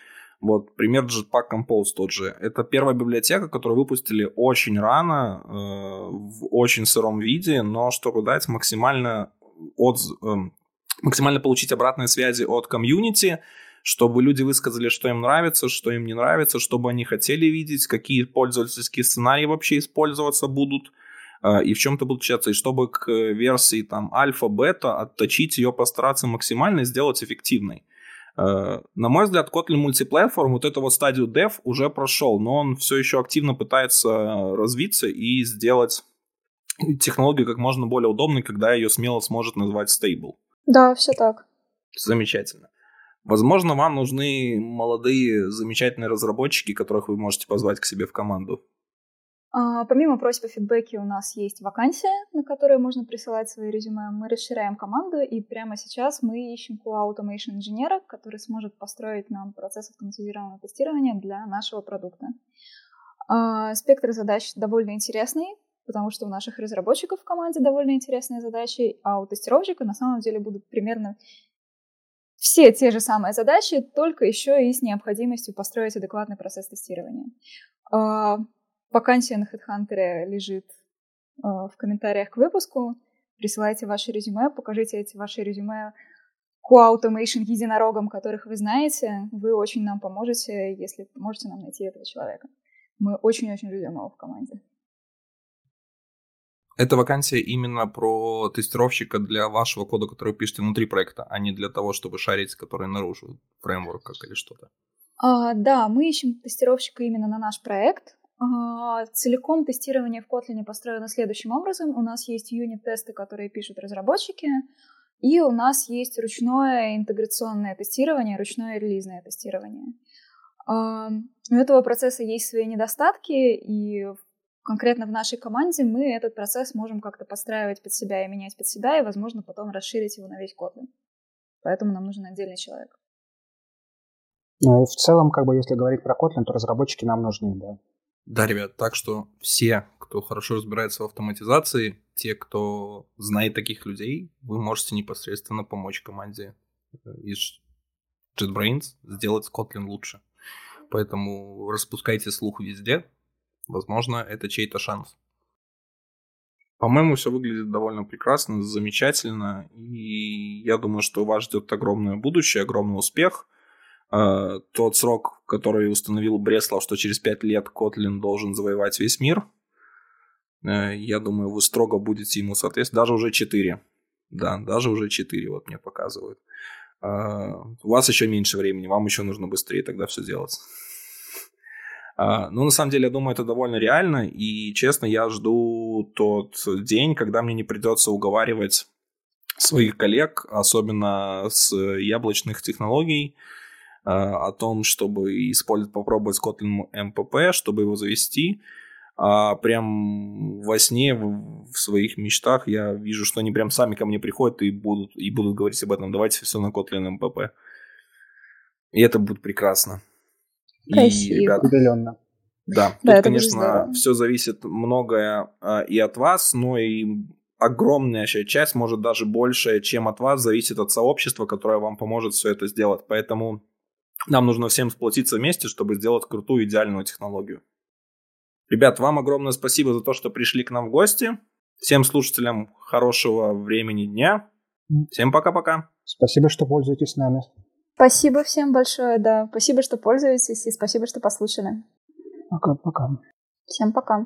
вот, пример Jetpack Compose тот же. Это первая библиотека, которую выпустили очень рано, э, в очень сыром виде, но чтобы дать максимально, от, э, максимально получить обратные связи от комьюнити, чтобы люди высказали, что им нравится, что им не нравится, что бы они хотели видеть, какие пользовательские сценарии вообще использоваться будут – а, и в чем-то будут отличаться, и чтобы к версии там альфа-бета отточить ее, постараться максимально сделать эффективной. А, на мой взгляд, Kotlin Multiplatform вот эту вот стадию dev уже прошел, но он все еще активно пытается развиться и сделать технологию как можно более удобной, когда ее смело сможет назвать stable. Да, все так. Замечательно. Возможно, вам нужны молодые, замечательные разработчики, которых вы можете позвать к себе в команду. А, помимо просьб о фидбэке у нас есть вакансия, на которую можно присылать свои резюме. Мы расширяем команду, и прямо сейчас мы ищем QA Automation инженера, который сможет построить нам процесс автоматизированного тестирования для нашего продукта. А, спектр задач довольно интересный, потому что у наших разработчиков в команде довольно интересные задачи, а у тестировщика на самом деле будут примерно все те же самые задачи, только еще и с необходимостью построить адекватный процесс тестирования. А, Вакансия на HeadHunter лежит э, в комментариях к выпуску. Присылайте ваши резюме, покажите эти ваши резюме QA Automation единорогам, которых вы знаете. Вы очень нам поможете, если поможете нам найти этого человека. Мы очень-очень ждем его в команде. Эта вакансия именно про тестировщика для вашего кода, который вы пишете внутри проекта, а не для того, чтобы шарить, который наружу, фреймворк как или что-то. А, да, мы ищем тестировщика именно на наш проект. А, целиком тестирование в Kotlin построено следующим образом. У нас есть юнит-тесты, которые пишут разработчики, и у нас есть ручное интеграционное тестирование, ручное релизное тестирование. А, у этого процесса есть свои недостатки, и конкретно в нашей команде мы этот процесс можем как-то подстраивать под себя и менять под себя, и, возможно, потом расширить его на весь Kotlin. Поэтому нам нужен отдельный человек. Ну и в целом, как бы, если говорить про Kotlin, то разработчики нам нужны, да. Да, ребят, так что все, кто хорошо разбирается в автоматизации, те, кто знает таких людей, вы можете непосредственно помочь команде э, из JetBrains сделать Kotlin лучше. Поэтому распускайте слух везде. Возможно, это чей-то шанс. По-моему, все выглядит довольно прекрасно, замечательно. И я думаю, что вас ждет огромное будущее, огромный успех. Э, тот срок, который установил Бреслав, что через 5 лет Котлин должен завоевать весь мир, э, я думаю, вы строго будете ему соответствовать. Даже уже 4. Да, даже уже 4 вот мне показывают. Э, у вас еще меньше времени, вам еще нужно быстрее тогда все делать. Ну, на самом деле, я думаю, это довольно реально. И, честно, я жду тот день, когда мне не придется уговаривать своих коллег, особенно с яблочных технологий, Э, о том, чтобы использовать, попробовать Kotlin MPP, чтобы его завести. а прям во сне, в своих мечтах я вижу, что они прям сами ко мне приходят и будут, и будут говорить об этом. Давайте все на Kotlin MPP. И это будет прекрасно. Красиво. И, ребята, Удаленно. Да, тут, да, конечно, все зависит многое а, и от вас, но и огромная часть, может даже большая, чем от вас, зависит от сообщества, которое вам поможет все это сделать. Поэтому нам нужно всем сплотиться вместе, чтобы сделать крутую, идеальную технологию. Ребят, вам огромное спасибо за то, что пришли к нам в гости. Всем слушателям хорошего времени дня. Всем пока-пока. Спасибо, что пользуетесь нами. Спасибо всем большое, да. Спасибо, что пользуетесь, и спасибо, что послушали. Пока-пока. Всем пока.